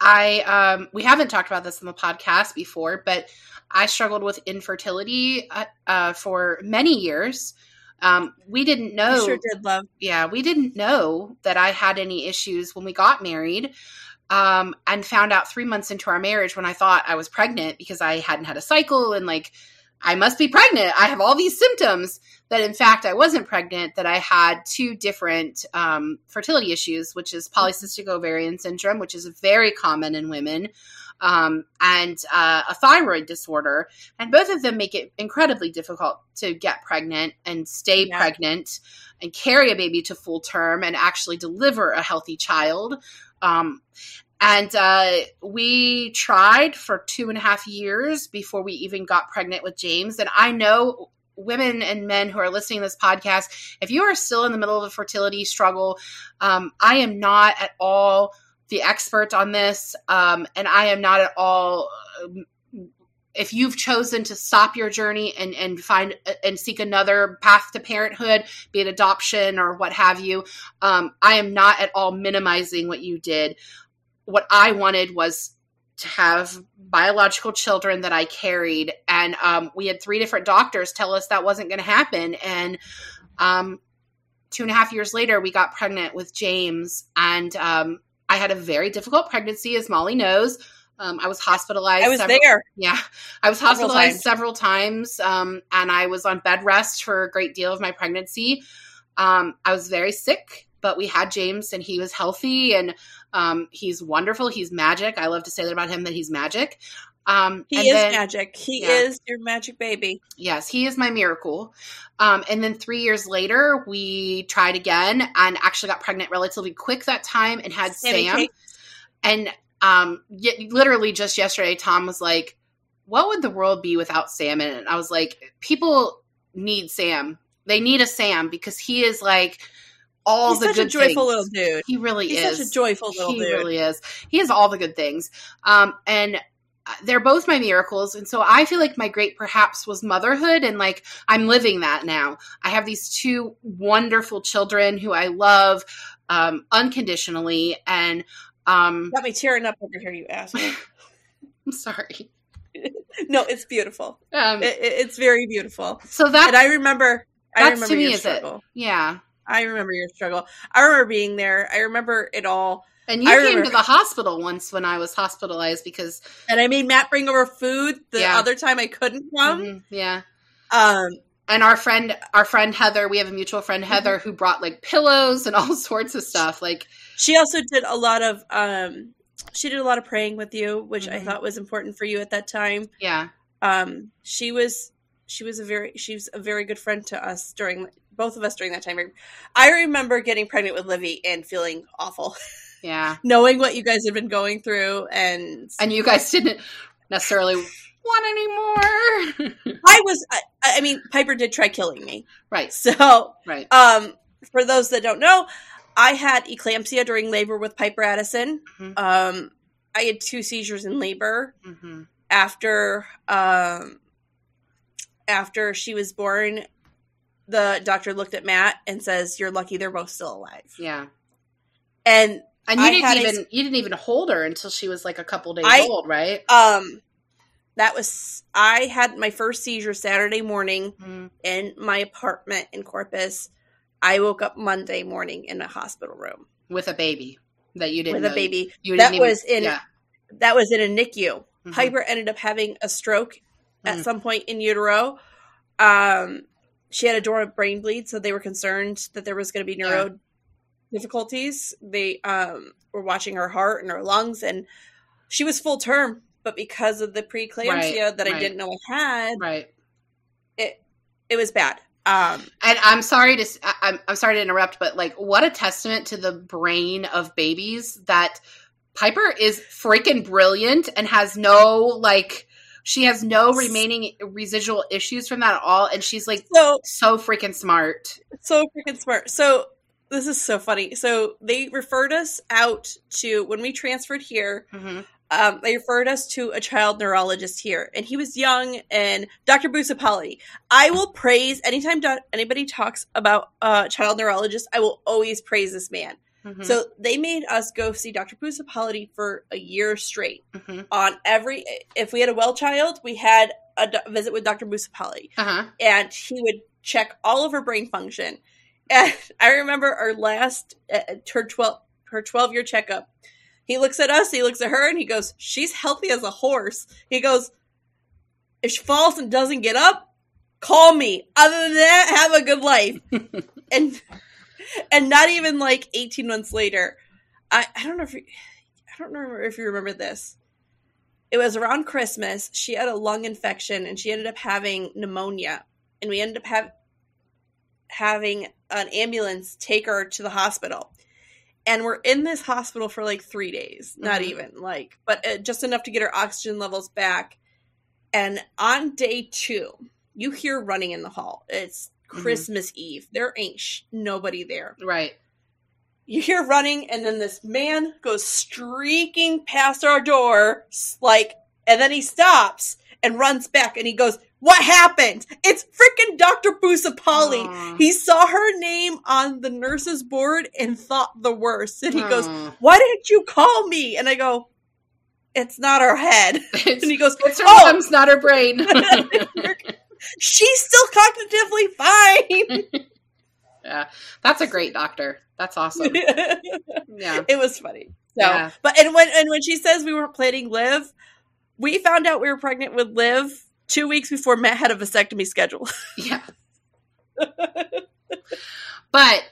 I um we haven't talked about this in the podcast before, but I struggled with infertility uh, uh for many years. Um we didn't know You sure did love. yeah, we didn't know that I had any issues when we got married. Um, and found out three months into our marriage when I thought I was pregnant because I hadn't had a cycle and like I must be pregnant. I have all these symptoms that in fact I wasn't pregnant, that I had two different um, fertility issues, which is polycystic ovarian syndrome, which is very common in women, um, and uh, a thyroid disorder. And both of them make it incredibly difficult to get pregnant and stay Yeah. pregnant and carry a baby to full term and actually deliver a healthy child. Um, and uh, we tried for two and a half years before we even got pregnant with James. And I know women and men who are listening to this podcast, if you are still in the middle of a fertility struggle, um, I am not at all the expert on this. Um, and I am not at all. If you've chosen to stop your journey and, and find and seek another path to parenthood, be it adoption or what have you, um, I am not at all minimizing what you did. What I wanted was to have biological children that I carried, and um, we had three different doctors tell us that wasn't going to happen. And um, two and a half years later, we got pregnant with James, and um, I had a very difficult pregnancy, as Molly knows. Um, I was hospitalized. I was several- there. yeah, I was Several hospitalized times. several times, um, and I was on bed rest for a great deal of my pregnancy. Um, I was very sick, but we had James, and he was healthy, and um, he's wonderful. He's magic. I love to say that about him that he's magic. Um, He and is then- magic. He Yeah. is your magic baby. Yes, he is my miracle. Um, and then three years later, we tried again and actually got pregnant relatively quick that time and had Sammy Sam. cake. And um, y- literally just yesterday, Tom was like, "What would the world be without Sam?" And I was like, "People need Sam. They need a Sam because he is like all He's the such a good joyful things. little dude. He really He's is such a joyful little he dude. really is. He has all the good things. Um, and uh, they're both my miracles. And so I feel like my great perhaps was motherhood. And like I'm living that now. I have these two wonderful children who I love um, unconditionally. And um, Got me tearing up over here, you asshole. [laughs] I'm sorry. no, it's beautiful. Um, It, it- it's very beautiful. so that, and I remember, I that's remember to me your is it. Yeah. I remember your struggle. I remember being there. I remember it all. And you I came remember- to the hospital once when I was hospitalized because, And I made Matt bring over food the Yeah. other time I couldn't come. Mhm, yeah, Um, and our friend our friend Heather, we have a mutual friend Mm-hmm. Heather who brought like pillows and [laughs] all sorts of stuff. Like She also did a lot of um she did a lot of praying with you, which I Mhm. thought was important for you at that time. yeah. Um she was she was a very she was a very good friend to us during both of us during that time. I remember getting pregnant with Livy and feeling awful, Yeah. [laughs] knowing what you guys had been going through and And you guys didn't necessarily want any more. [laughs] I was I, I mean Piper did try killing me. right. So, Right. um for those that don't know, I had eclampsia during labor with Piper Addison. Mhm. Um I had two seizures in labor. hmm after um after she was born the doctor looked at matt and says you're lucky they're both still alive Yeah. and And you I didn't had a- even you didn't even hold her until she was like a couple days I- old, right? um that was i had my first seizure saturday morning Mhm. in my apartment in corpus i woke up monday morning in a hospital room With a baby that you didn't with a baby You that even- was in yeah. that was in a nicu Mhm. Piper ended up having a stroke at Mhm. some point in utero. Um, she had a dormant brain bleed, so they were concerned that there was going to be neuro difficulties. They um, were watching her heart and her lungs, and she was full term. But because of the preeclampsia Right, that I right. didn't know I had, Right. it it was bad. Um, And I'm sorry to I'm I'm sorry to interrupt, but like what a testament to the brain of babies that Piper is freaking brilliant and has no like she has no remaining residual issues from that at all, and she's like so so freaking smart. so freaking smart. So this is so funny. So they referred us out to when we transferred here. hmm um, they referred us to a child neurologist here, and he was young and Dr. Busapali. I will praise anytime do- anybody talks about a child neurologist. I will always praise this man. hmm So they made us go see Dr. Busapali for a year straight. hmm On every, if we had a well child, we had a do- visit with Dr. Busapali, uh-huh. and he would check all of her brain function. And [laughs] I remember our last uh, her twelve her twelve year checkup. He looks at us, he looks at her, and he goes, "She's healthy as a horse." He goes, "If she falls and doesn't get up, call me. Other than that, have a good life." [laughs] and and not even like eighteen months later, I I don't know if you, I don't remember if you remember this. It was around Christmas. She had a lung infection and she ended up having pneumonia, and we ended up have, having an ambulance take her to the hospital. And we're in this hospital for like three days, not Mhm. even like, but uh, just enough to get her oxygen levels back. And on day two, you hear running in the hall. It's Mhm. Christmas Eve. There ain't sh- nobody there. Right. You hear running, and then this man goes streaking past our door, like, and then he stops and runs back, and he goes, "What happened? It's freaking Doctor Busapali." Aw. He saw her name on the nurse's board and thought the worst, and he goes, mm. "Why didn't you call me?" And I go, "It's not her head." It's, [laughs] And he goes, it's her "Oh, mom's, not her brain. [laughs] [laughs] she's still cognitively fine." yeah, that's a great doctor. That's awesome. Yeah. it was funny. So, Yeah. but and when and when she says we were planning Liv, we found out we were pregnant with Liv two weeks before Matt had a vasectomy schedule. [laughs] Yeah. but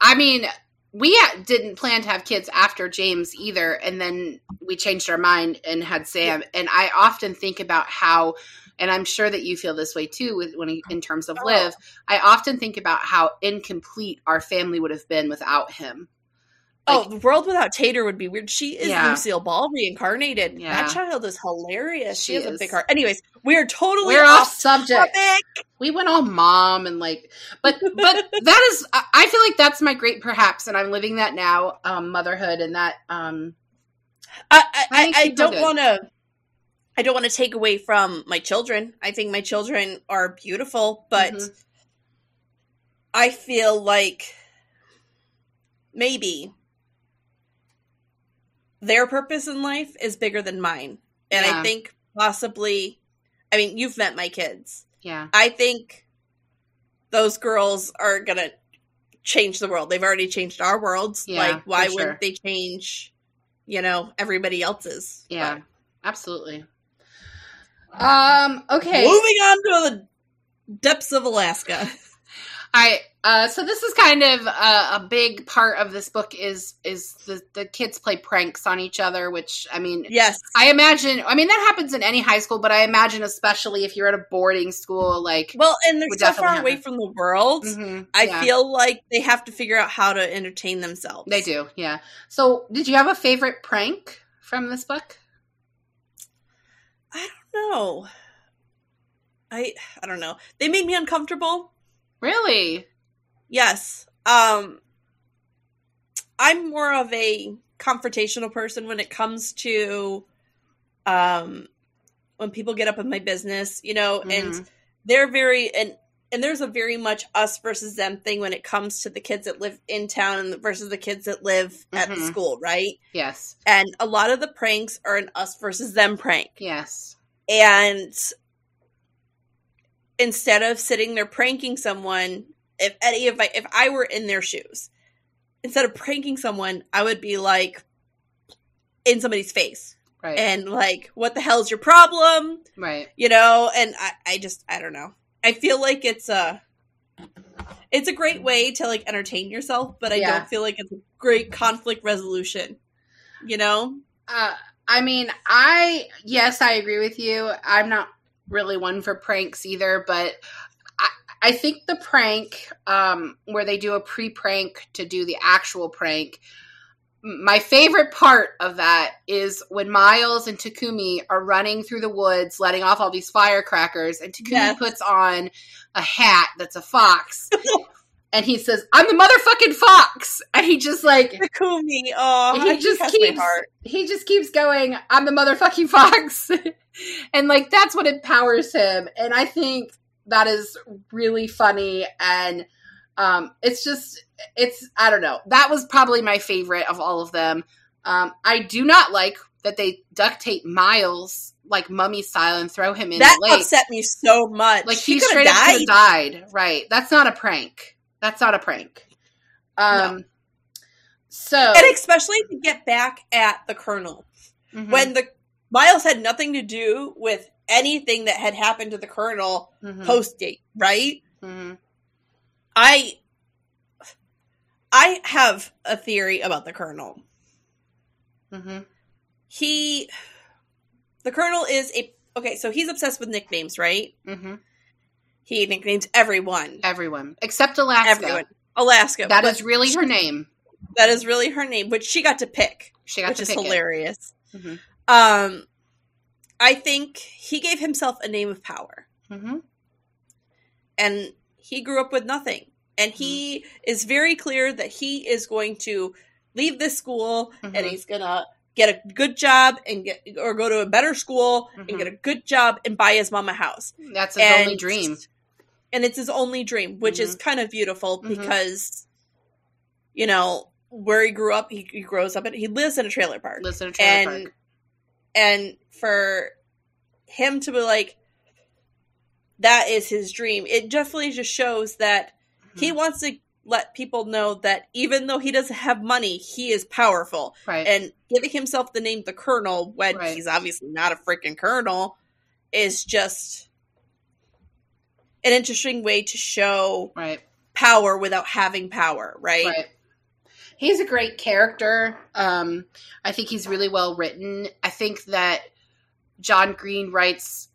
I mean, we didn't plan to have kids after James either, and then we changed our mind and had Sam. And I often think about how, and I'm sure that you feel this way too, with when in terms of Oh. Liv. I often think about how incomplete our family would have been without him. Oh, Like- the world without Tater would be weird. She is Yeah. Lucille Ball reincarnated. Yeah. That child is hilarious. She, She has a big heart. Anyways, we are totally We're off off subject. topic. we went all mom and like but but [laughs] that is I- feel like that's my great perhaps and i'm living that now um motherhood and that um I I, I, don't want to. I don't want to take away from my children. I think my children are beautiful, but Mhm. I feel like maybe their purpose in life is bigger than mine. And Yeah. I think possibly, I mean, you've met my kids. yeah I think those girls are going to change the world. They've already changed our worlds. Yeah, like, why sure. wouldn't they change, you know, everybody else's? yeah absolutely um okay moving on to the depths of Alaska. [laughs] I uh, so this is kind of a, a, big part of this book is is the the kids play pranks on each other, which I mean, yes, I imagine. I mean that happens in any high school, but I imagine especially if you're at a boarding school, like well, and they're so far away from the world. Mm-hmm, I yeah. feel like they have to figure out how to entertain themselves. They do, yeah. So, did you have a favorite prank from this book? I don't know. I I don't know. They made me uncomfortable. Really? Yes. Um I'm more of a confrontational person when it comes to um when people get up in my business, you know, mm-hmm. and they're very and and there's a very much us versus them thing when it comes to the kids that live in town versus the kids that live mm-hmm. at the school, right? Yes. And a lot of the pranks are an us versus them prank. Yes. And instead of sitting there pranking someone, if any if I if I were in their shoes, instead of pranking someone, I would be like in somebody's face. Right. And like, what the hell's your problem? Right. You know, and I, I just I don't know. I feel like it's a it's a great way to like entertain yourself, but I yeah. don't feel like it's a great conflict resolution. You know? Uh I mean, I yes, I agree with you. I'm not really one for pranks either, but I, think the prank um, where they do a pre prank to do the actual prank. My favorite part of that is when Miles and Takumi are running through the woods, letting off all these firecrackers, and Takumi yes. puts on a hat that's a fox. [laughs] and he says, "I'm the motherfucking fox," and he just like Takumi, oh, he just keeps he just keeps going, "I'm the motherfucking fox," [laughs] and like that's what empowers him, and I think that is really funny, and um, it's just it's I don't know that was probably my favorite of all of them. Um, I do not like that they duct tape Miles like mummy style and throw him in that the lake. upset me so much. Like he, he straight died. up died. Right. That's not a prank. That's not a prank. Um, no. So, and especially to get back at the Colonel mm-hmm. when the Miles had nothing to do with anything that had happened to the Colonel mm-hmm. post date, right? Mm-hmm. I I have a theory about the Colonel. Mm-hmm. He, the Colonel is a okay. So he's obsessed with nicknames, right? Mm-hmm. He nicknames everyone. Everyone. Except Alaska. Everyone. Alaska. That is really her name. That is really her name, which she got to pick. She got which is hilarious. Mm-hmm. Um, I think he gave himself a name of power. Mm-hmm. And he grew up with nothing. And he mm-hmm. is very clear that he is going to leave this school and mm-hmm. he's going to get a good job and get or go to a better school and get mm-hmm. a good job and buy his mom a house. That's his and, only dream and it's his only dream, which mm-hmm. is kind of beautiful mm-hmm. because, you know, where he grew up, he, he grows up and he lives in a trailer park. Lives in a trailer and, park. And for him to be like, that is his dream. It definitely just shows that mm-hmm. he wants to let people know that even though he doesn't have money, he is powerful. Right. And giving himself the name the Colonel when right. he's obviously not a freaking Colonel is just an interesting way to show right. power without having power, right? He's a great character. Um, I think he's really well written. I think that John Green writes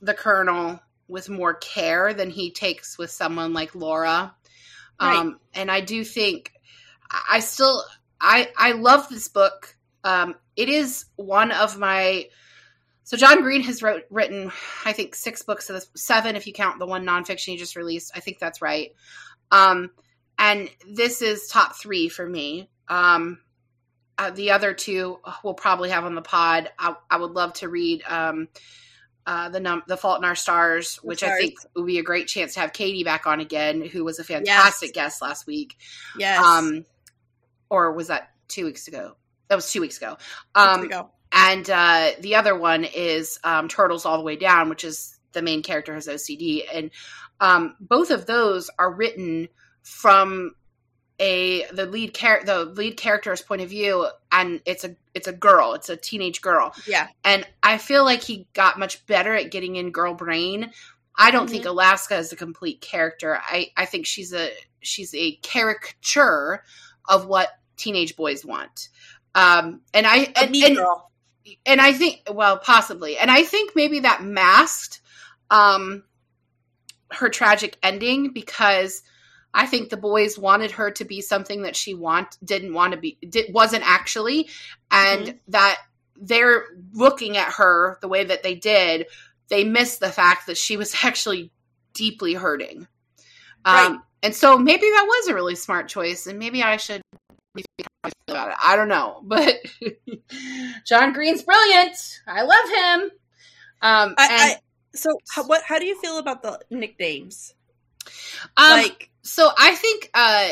the Colonel with more care than he takes with someone like Laura. Right. Um, and I do think I still I I love this book. Um, it is one of my so John Green has wrote, written, I think, six books of this, seven if you count the one nonfiction he just released. I think that's right. Um, and this is top three for me. Um, uh, the other two we'll probably have on the pod. I, I would love to read um, uh, the num- the Fault in Our Stars, which I think would be a great chance to have Katie back on again, who was a fantastic yes. guest last week. Yes. Um, or was that two weeks ago? That was two weeks ago. Um, weeks ago. And uh, the other one is um, Turtles All the Way Down, which is the main character has OCD. And um, both of those are written from a the lead char- the lead character's point of view and it's a it's a girl it's a teenage girl. Yeah. And i feel like he got much better at getting in girl brain. I don't think Alaska is a complete character. I, I think she's a she's a caricature of what teenage boys want. Um, and i and, and, and I think well possibly, and I think maybe that masked um, her tragic ending because I think the boys wanted her to be something that she want didn't want to be did, wasn't actually, and that they're looking at her the way that they did. They missed the fact that she was [laughs] actually deeply hurting. Um, And so maybe that was a really smart choice, and maybe I should about it. I don't know, [laughs] but John Green's brilliant. I love him. Um, I, and, I, so how, what? How do you feel about the nicknames? um, like, so I think uh,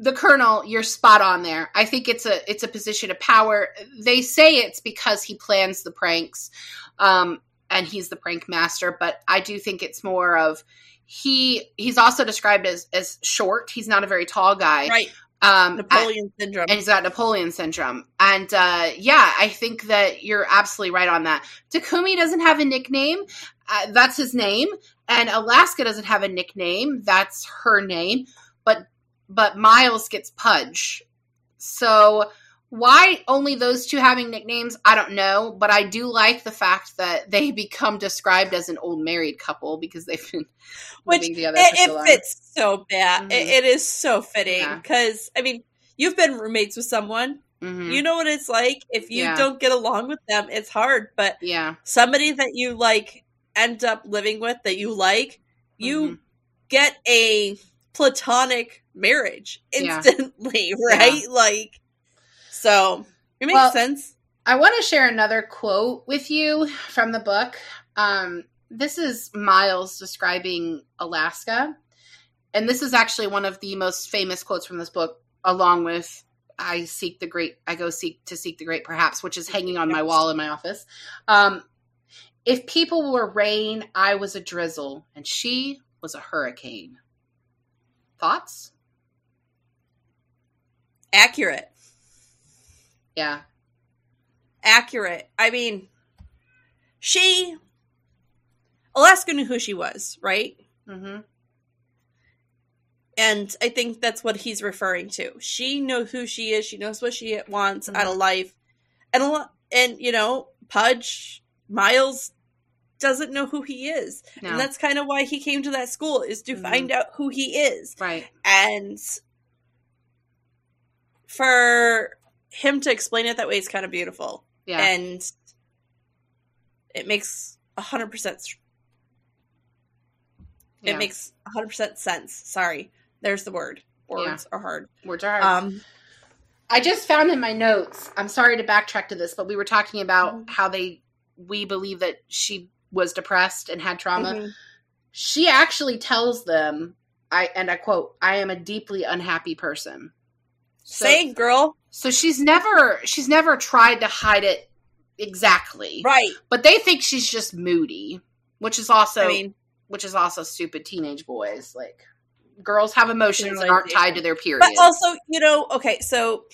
the colonel, you're spot on there. I think it's a it's a position of power. They say it's because he plans the pranks, um, and he's the prank master. But I do think it's more of he he's also described as as short. He's not a very tall guy. right? Um, Napoleon syndrome. and he's got Napoleon syndrome. And uh, yeah, I think that you're absolutely right on that. Takumi doesn't have a nickname. Uh, that's his name. And Alaska doesn't have a nickname. That's her name. But but Miles gets Pudge. So why only those two having nicknames? I don't know. But I do like the fact that they [laughs] become described as an old married couple because they've been Which living together it, for so it long. fits so bad. Mhm. It, it is so fitting Yeah. because I mean, you've been roommates with someone. Mhm. You know what it's like. If you Yeah. don't get along with them, it's hard. But yeah. somebody that you like end up living with that you like, you Mhm. get a platonic marriage Yeah. instantly, [laughs] right? Like, so it makes Well, sense. I want to share another quote with you from the book. Um, this is Miles describing Alaska. And this is actually one of the most famous quotes from this book, along with I seek the great, I go seek to seek the great, perhaps, which is hanging on my wall in my office. Um, if people were rain, I was a drizzle, and she was a hurricane. Thoughts? Accurate. Yeah. Accurate. I mean, she, Alaska knew who she was, right? Mm-hmm. And I think that's what he's referring to. She knows who she is. She knows what she wants out of life, and a lot, and you know, Pudge Miles doesn't know who he is, No. and that's kind of why he came to that school is to Mhm. find out who he is, right. and for him to explain it that way is kind of beautiful, Yeah. and it makes a hundred percent. It Yeah. makes a hundred percent sense. Sorry, there's the word. Words are hard. Words are hard. Um, I just found in my notes. I'm sorry to backtrack to this, but we were talking about Mhm. how they we believe that she was depressed and had trauma. mhm. She actually tells them, I and I quote, "I am a deeply unhappy person." So, Say, girl. so she's never she's never tried to hide it exactly, Right. but they think she's just moody, which is also I mean, which is also stupid teenage boys like. Girls have emotions and aren't tied to their periods. but also, you know, okay, so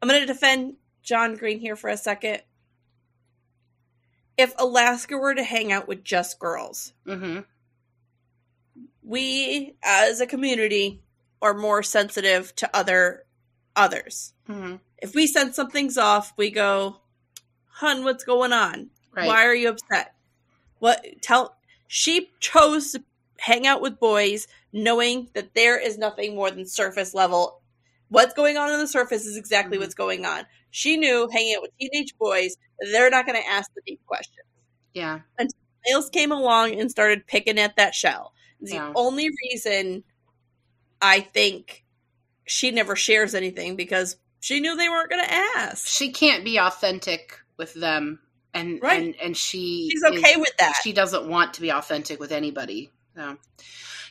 I'm going to defend John Green here for a second. If Alaska were to hang out with just girls, hmm we as a community are more sensitive to other others. hmm If we sense something's off, we go, "Hun, what's going on? Right. Why are you upset? What tell she chose to hang out with boys knowing that there is nothing more than surface level. What's going on on the surface is exactly Mhm. what's going on. She knew hanging out with teenage boys, they're not going to ask the deep questions. Yeah. And Miles came along and started picking at that shell. It's Yeah. The only reason I think she never shares anything because she knew they weren't going to ask. she can't be authentic with them and Right. and and she She's okay is- with that. she doesn't want to be authentic with anybody so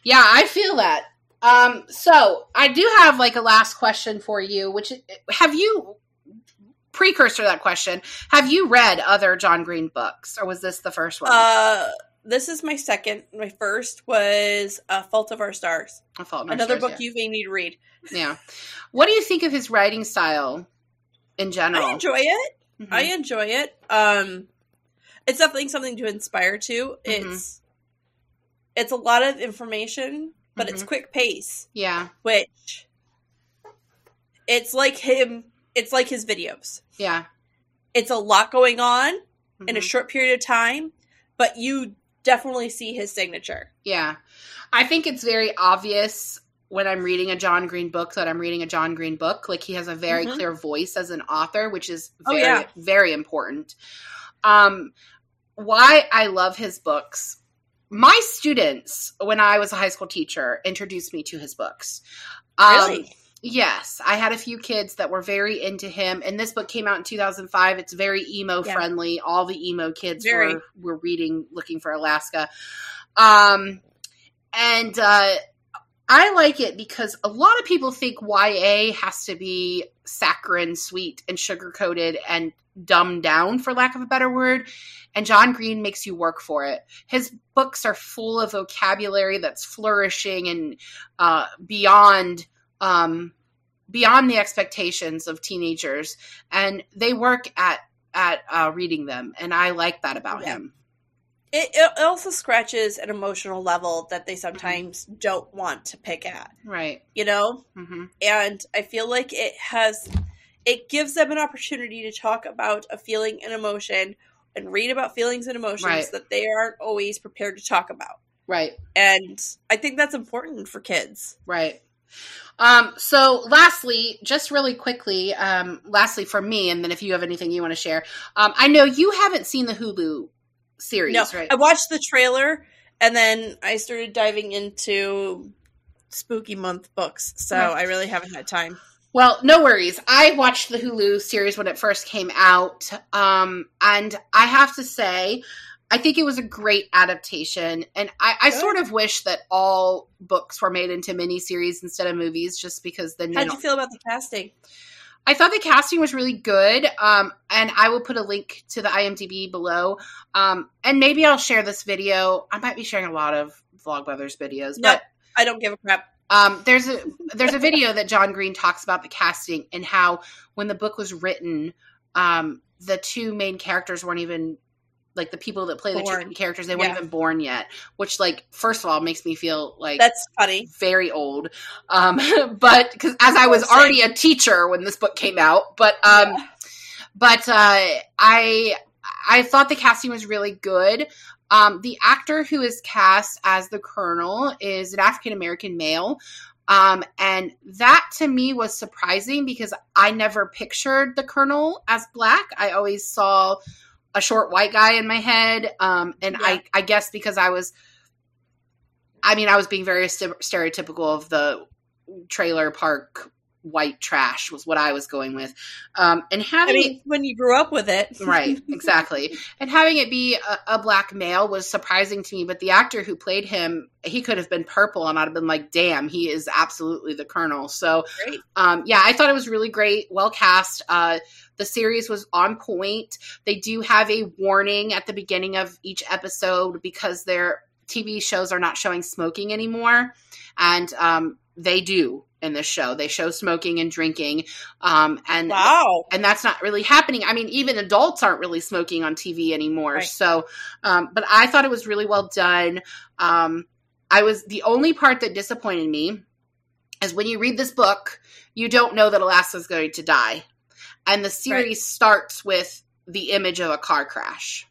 yeah i feel that um so i do have like a last question for you which have you precursor to that question have you read other john green books or was this the first one Uh, this is my second. My first was uh, "Fault of Our Stars," I Fault in Our another Stars, book you may need to read. yeah. yeah what do you think of his writing style in general I enjoy it. Mhm. I enjoy it. Um, it's definitely something to inspire to. Mm-hmm. It's it's a lot of information, but it's Mhm. quick pace, Yeah. which it's like him. It's like his videos. Yeah. It's a lot going on in a Mhm. short period of time, but you definitely see his signature. Yeah. I think it's very obvious when I'm reading a John Green book that I'm reading a John Green book. Like he has a very Mhm. clear voice as an author, which is Oh, very, yeah. very important. Um, why I love his books. My students, when I was a high school teacher, introduced me to his books. Um, Really? Yes, I had a few kids that were very into him, and this book came out in 2005. It's very emo Yeah. friendly. All the emo kids Very. were were reading, looking for Alaska. Um, and uh, I like it because a lot of people think YA has to be saccharine, sweet, and sugar coated and dumbed down, for lack of a better word. And John Green makes you work for it. His books are full of vocabulary that's flourishing and uh, beyond um, beyond the expectations of teenagers, and they work at at uh, reading them, and I like that about Yeah. him. It, it also scratches an emotional level that they sometimes don't want to pick at, Right. you know? hmm And I feel like it has, it gives them an opportunity to talk about a feeling and emotion and read about feelings and emotions Right. that they aren't always prepared to talk about. Right. And I think that's important for kids. Right. Um, so lastly, just really quickly, um, lastly for me, and then if you have anything you want to share, um, I know you haven't seen the Hulu series, No, right? I watched the trailer and then I started diving into spooky month books. So Right. I really haven't had time. Well, no worries. I watched the Hulu series when it first came out. Um, and I have to say, I think it was a great adaptation. And I, I sort of wish that all books were made into miniseries instead of movies, just because then How'd you feel about the casting? I thought the casting was really good. Um, and I will put a link to the IMDb below. Um, and maybe I'll share this video. I might be sharing a lot of Vlogbrothers videos, No, but I don't give a crap. um, there's a there's a video [laughs] that John Green talks about the casting and how when the book was written, um, the two main characters weren't even like the people that play the Born. main characters. They weren't Yeah. even born yet, which like first of all makes me feel like That's funny. very old. Um, [laughs] but because as I was already a teacher when this book came out, but um, Yeah. but uh, I I thought the casting was really good. Um, the actor who is cast as the Colonel is an African American male. Um, and that to me was surprising because I never pictured the Colonel as black. I always saw a short white guy in my head. Um, and Yeah. I, I guess because I was, I mean, I was being very st- stereotypical of the trailer park white trash was what I was going with. Um, and I having mean, when you grew up with it, right [laughs] exactly and having it be a, a black male was surprising to me but the actor who played him he could have been purple and i'd have been like damn he is absolutely the colonel so um, yeah i thought it was really great well cast uh, the series was on point they do have a warning at the beginning of each episode because their tv shows are not showing smoking anymore and um, they do in this show they show smoking and drinking um, and Wow. and that's not really happening. I mean, even adults aren't really smoking on TV anymore. Right. So, um, but I thought it was really well done. Um, I was the only part that disappointed me is when you read this book, you don't know that Alaska's going to die, and the series starts with the image of a car crash.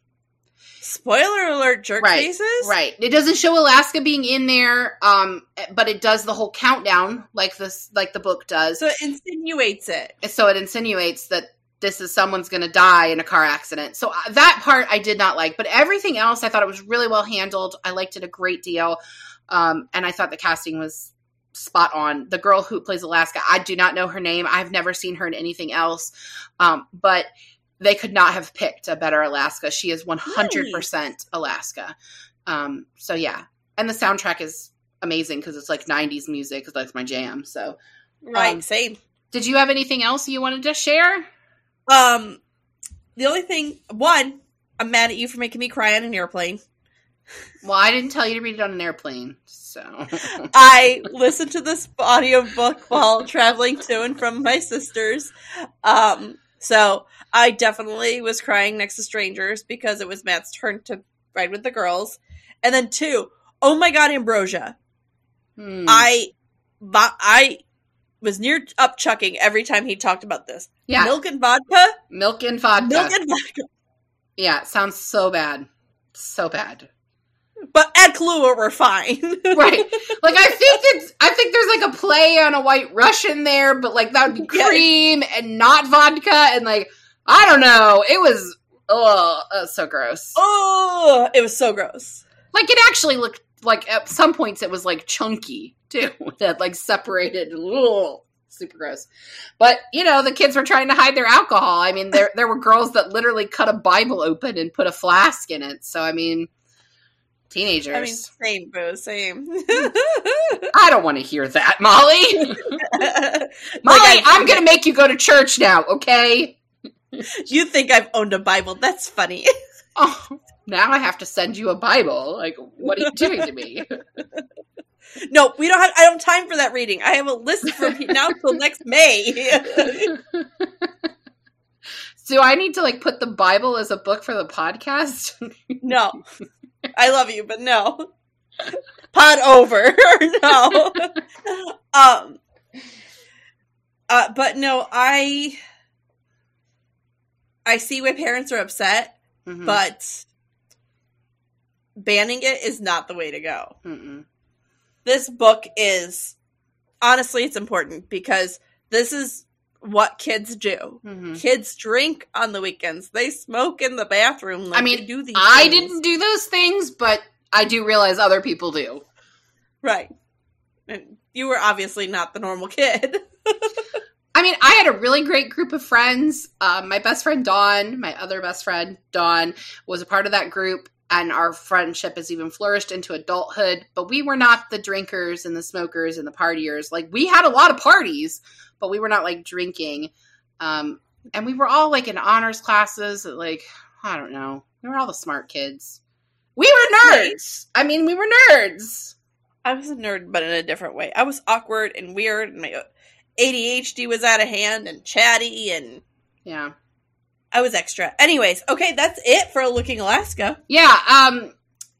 Spoiler alert, jerk Right, faces. Right. It doesn't show Alaska being in there, um, but it does the whole countdown like this, like the book does. So it insinuates it. so it insinuates that this is someone's going to die in a car accident. So uh, that part I did not like, but everything else I thought it was really well handled. I liked it a great deal, um, and I thought the casting was spot on. The girl who plays Alaska, I do not know her name. I've never seen her in anything else, um, but they could not have picked a better Alaska. She is one hundred percent Alaska. Um, so yeah, and the soundtrack is amazing because it's like '90s music. That's my jam. So, Right. Um, Same. did you have anything else you wanted to share? Um, the only thing, one, I'm mad at you for making me cry on an airplane. Well, I didn't tell you to read it on an airplane, so [laughs] I listened to this audiobook while traveling to and from my sister's. Um, So I definitely was crying next to strangers because it was Matt's turn to ride with the girls. And then two, oh my god, Ambrosia. Hmm. I I was near up chucking every time he talked about this. yeah, Milk and vodka? milk and vodka. Milk and vodka. yeah, it sounds so bad, so bad. But add Kahlua, we're fine. [laughs] Right. Like I think it's I think there's like a play on a white Russian there, but like that would be cream and not vodka and like I don't know. It was oh so gross. oh, it was so gross. Like it actually looked like at some points it was like chunky too. [laughs] That like separated ugh, super gross. But you know, the kids were trying to hide their alcohol. I mean, there there were girls that literally cut a Bible open and put a flask in it. So I mean teenagers. I mean, same, boo, same. [laughs] I don't want to hear that, Molly. [laughs] Molly, Like, I'm going to make you go to church now, okay? you think I've owned a Bible? That's funny. [laughs] Oh, now I have to send you a Bible. Like, what are you doing to me? no, we don't have. I don't have time for that reading. I have a list from now till next May. Do I need to like put the Bible as a book for the podcast? no, I love you, but no. Pod over. [laughs] no. um. Uh, but no, I. I see why parents are upset, Mhm. but banning it is not the way to go. Mm-mm. this book is honestly it's important because this is what kids do. Mhm. Kids drink on the weekends. They smoke in the bathroom. Like I mean, do these. I things. didn't do those things, but I do realize other people do. Right. And you were obviously not the normal kid. [laughs] I mean, I had a really great group of friends. Um, my best friend Dawn, my other best friend Dawn, was a part of that group, and our friendship has even flourished into adulthood. But we were not the drinkers and the smokers and the partiers. Like we had a lot of parties, but we were not like drinking. Um, and we were all like in honors classes. Like I don't know, we were all the smart kids. We were nerds. I mean, we were nerds. I was a nerd, but in a different way. I was awkward and weird, and my ADHD was out of hand and chatty, and Yeah. I was extra. Anyways, okay, that's it for Looking Alaska. Yeah, um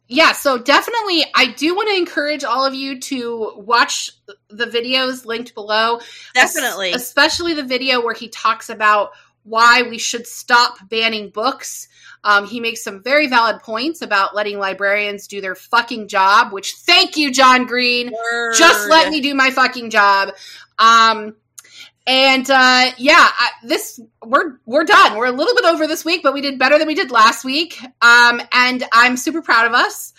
yeah, so definitely I do want to encourage all of you to watch the videos linked below. Definitely. Especially the video where he talks about why we should stop banning books. Um, he makes some very valid points about letting librarians do their fucking job, which thank you, John Green. Just let me do my fucking job. Um, and uh, yeah, I, this we're we're done. We're a little bit over this week, but we did better than we did last week. Um, and I'm super proud of us.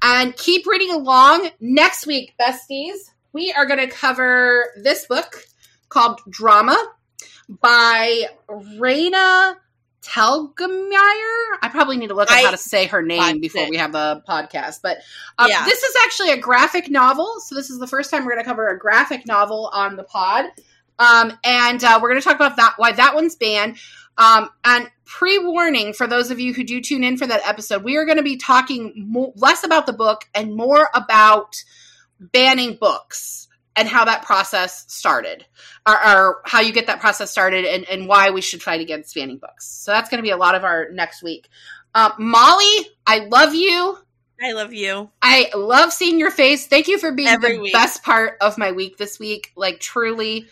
And keep reading along. Next week, besties, we are going to cover this book called Drama by Raina Telgemeier. I probably need to look up I- how to say her name before it. we have the podcast. But um, Yeah. this is actually a graphic novel. So this is the first time we're going to cover a graphic novel on the pod. Um, and uh, we're going to talk about that why that one's banned. Um, and pre-warning for those of you who do tune in for that episode, we are going to be talking mo- less about the book and more about banning books and how that process started, or, or how you get that process started, and, and why we should fight against banning books. So that's going to be a lot of our next week. Um, Molly, I love you. I love you. I love seeing your face. Thank you for being Every the week. best part of my week this week. Like truly.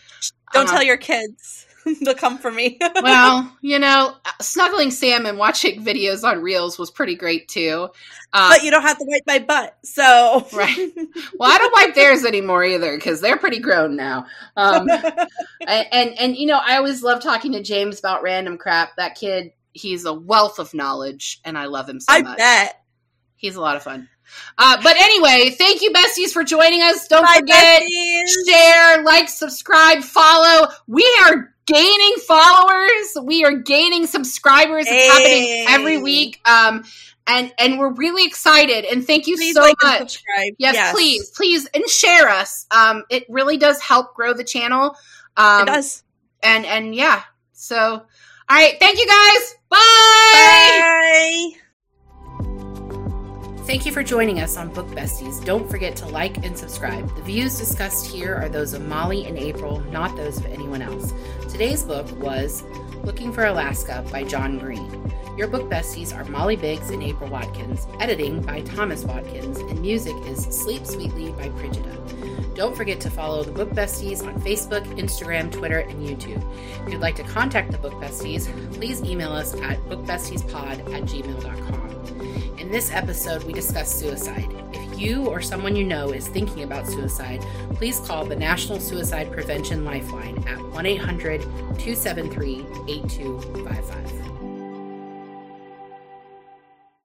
Don't Uh, tell your kids. [laughs] They'll come for me. [laughs] well, you know, snuggling Sam and watching videos on Reels was pretty great too. Uh, but you don't have to wipe my butt. So [laughs] Right. well, I don't wipe theirs anymore either because they're pretty grown now. Um, and, and and you know, I always love talking to James about random crap. That kid, he's a wealth of knowledge, and I love him so I much. bet. He's a lot of fun. Uh, but anyway, thank you, besties, for joining us. Don't Bye, forget besties. share, like, subscribe, follow. We are gaining followers. We are gaining subscribers. It's happening every week. Um, and and we're really excited. And thank you Please so like much. subscribe. Yes, please, please, and share us. Um, it really does help grow the channel. Um, It does. and and yeah. So, all right, thank you guys. Bye. Bye. Thank you for joining us on Book Besties. Don't forget to like and subscribe. The views discussed here are those of Molly and April, not those of anyone else. Today's book was Looking for Alaska by John Green. Your book besties are Molly Biggs and April Watkins, editing by Thomas Watkins, and music is Sleep Sweetly by Brigida. Don't forget to follow the Book Besties on Facebook, Instagram, Twitter, and YouTube. If you'd like to contact the Book Besties, please email us at bookbestiespod at gmail.com. In this episode, we discuss suicide. If you or someone you know is thinking about suicide, please call the National Suicide Prevention Lifeline at 1 800 273 8255.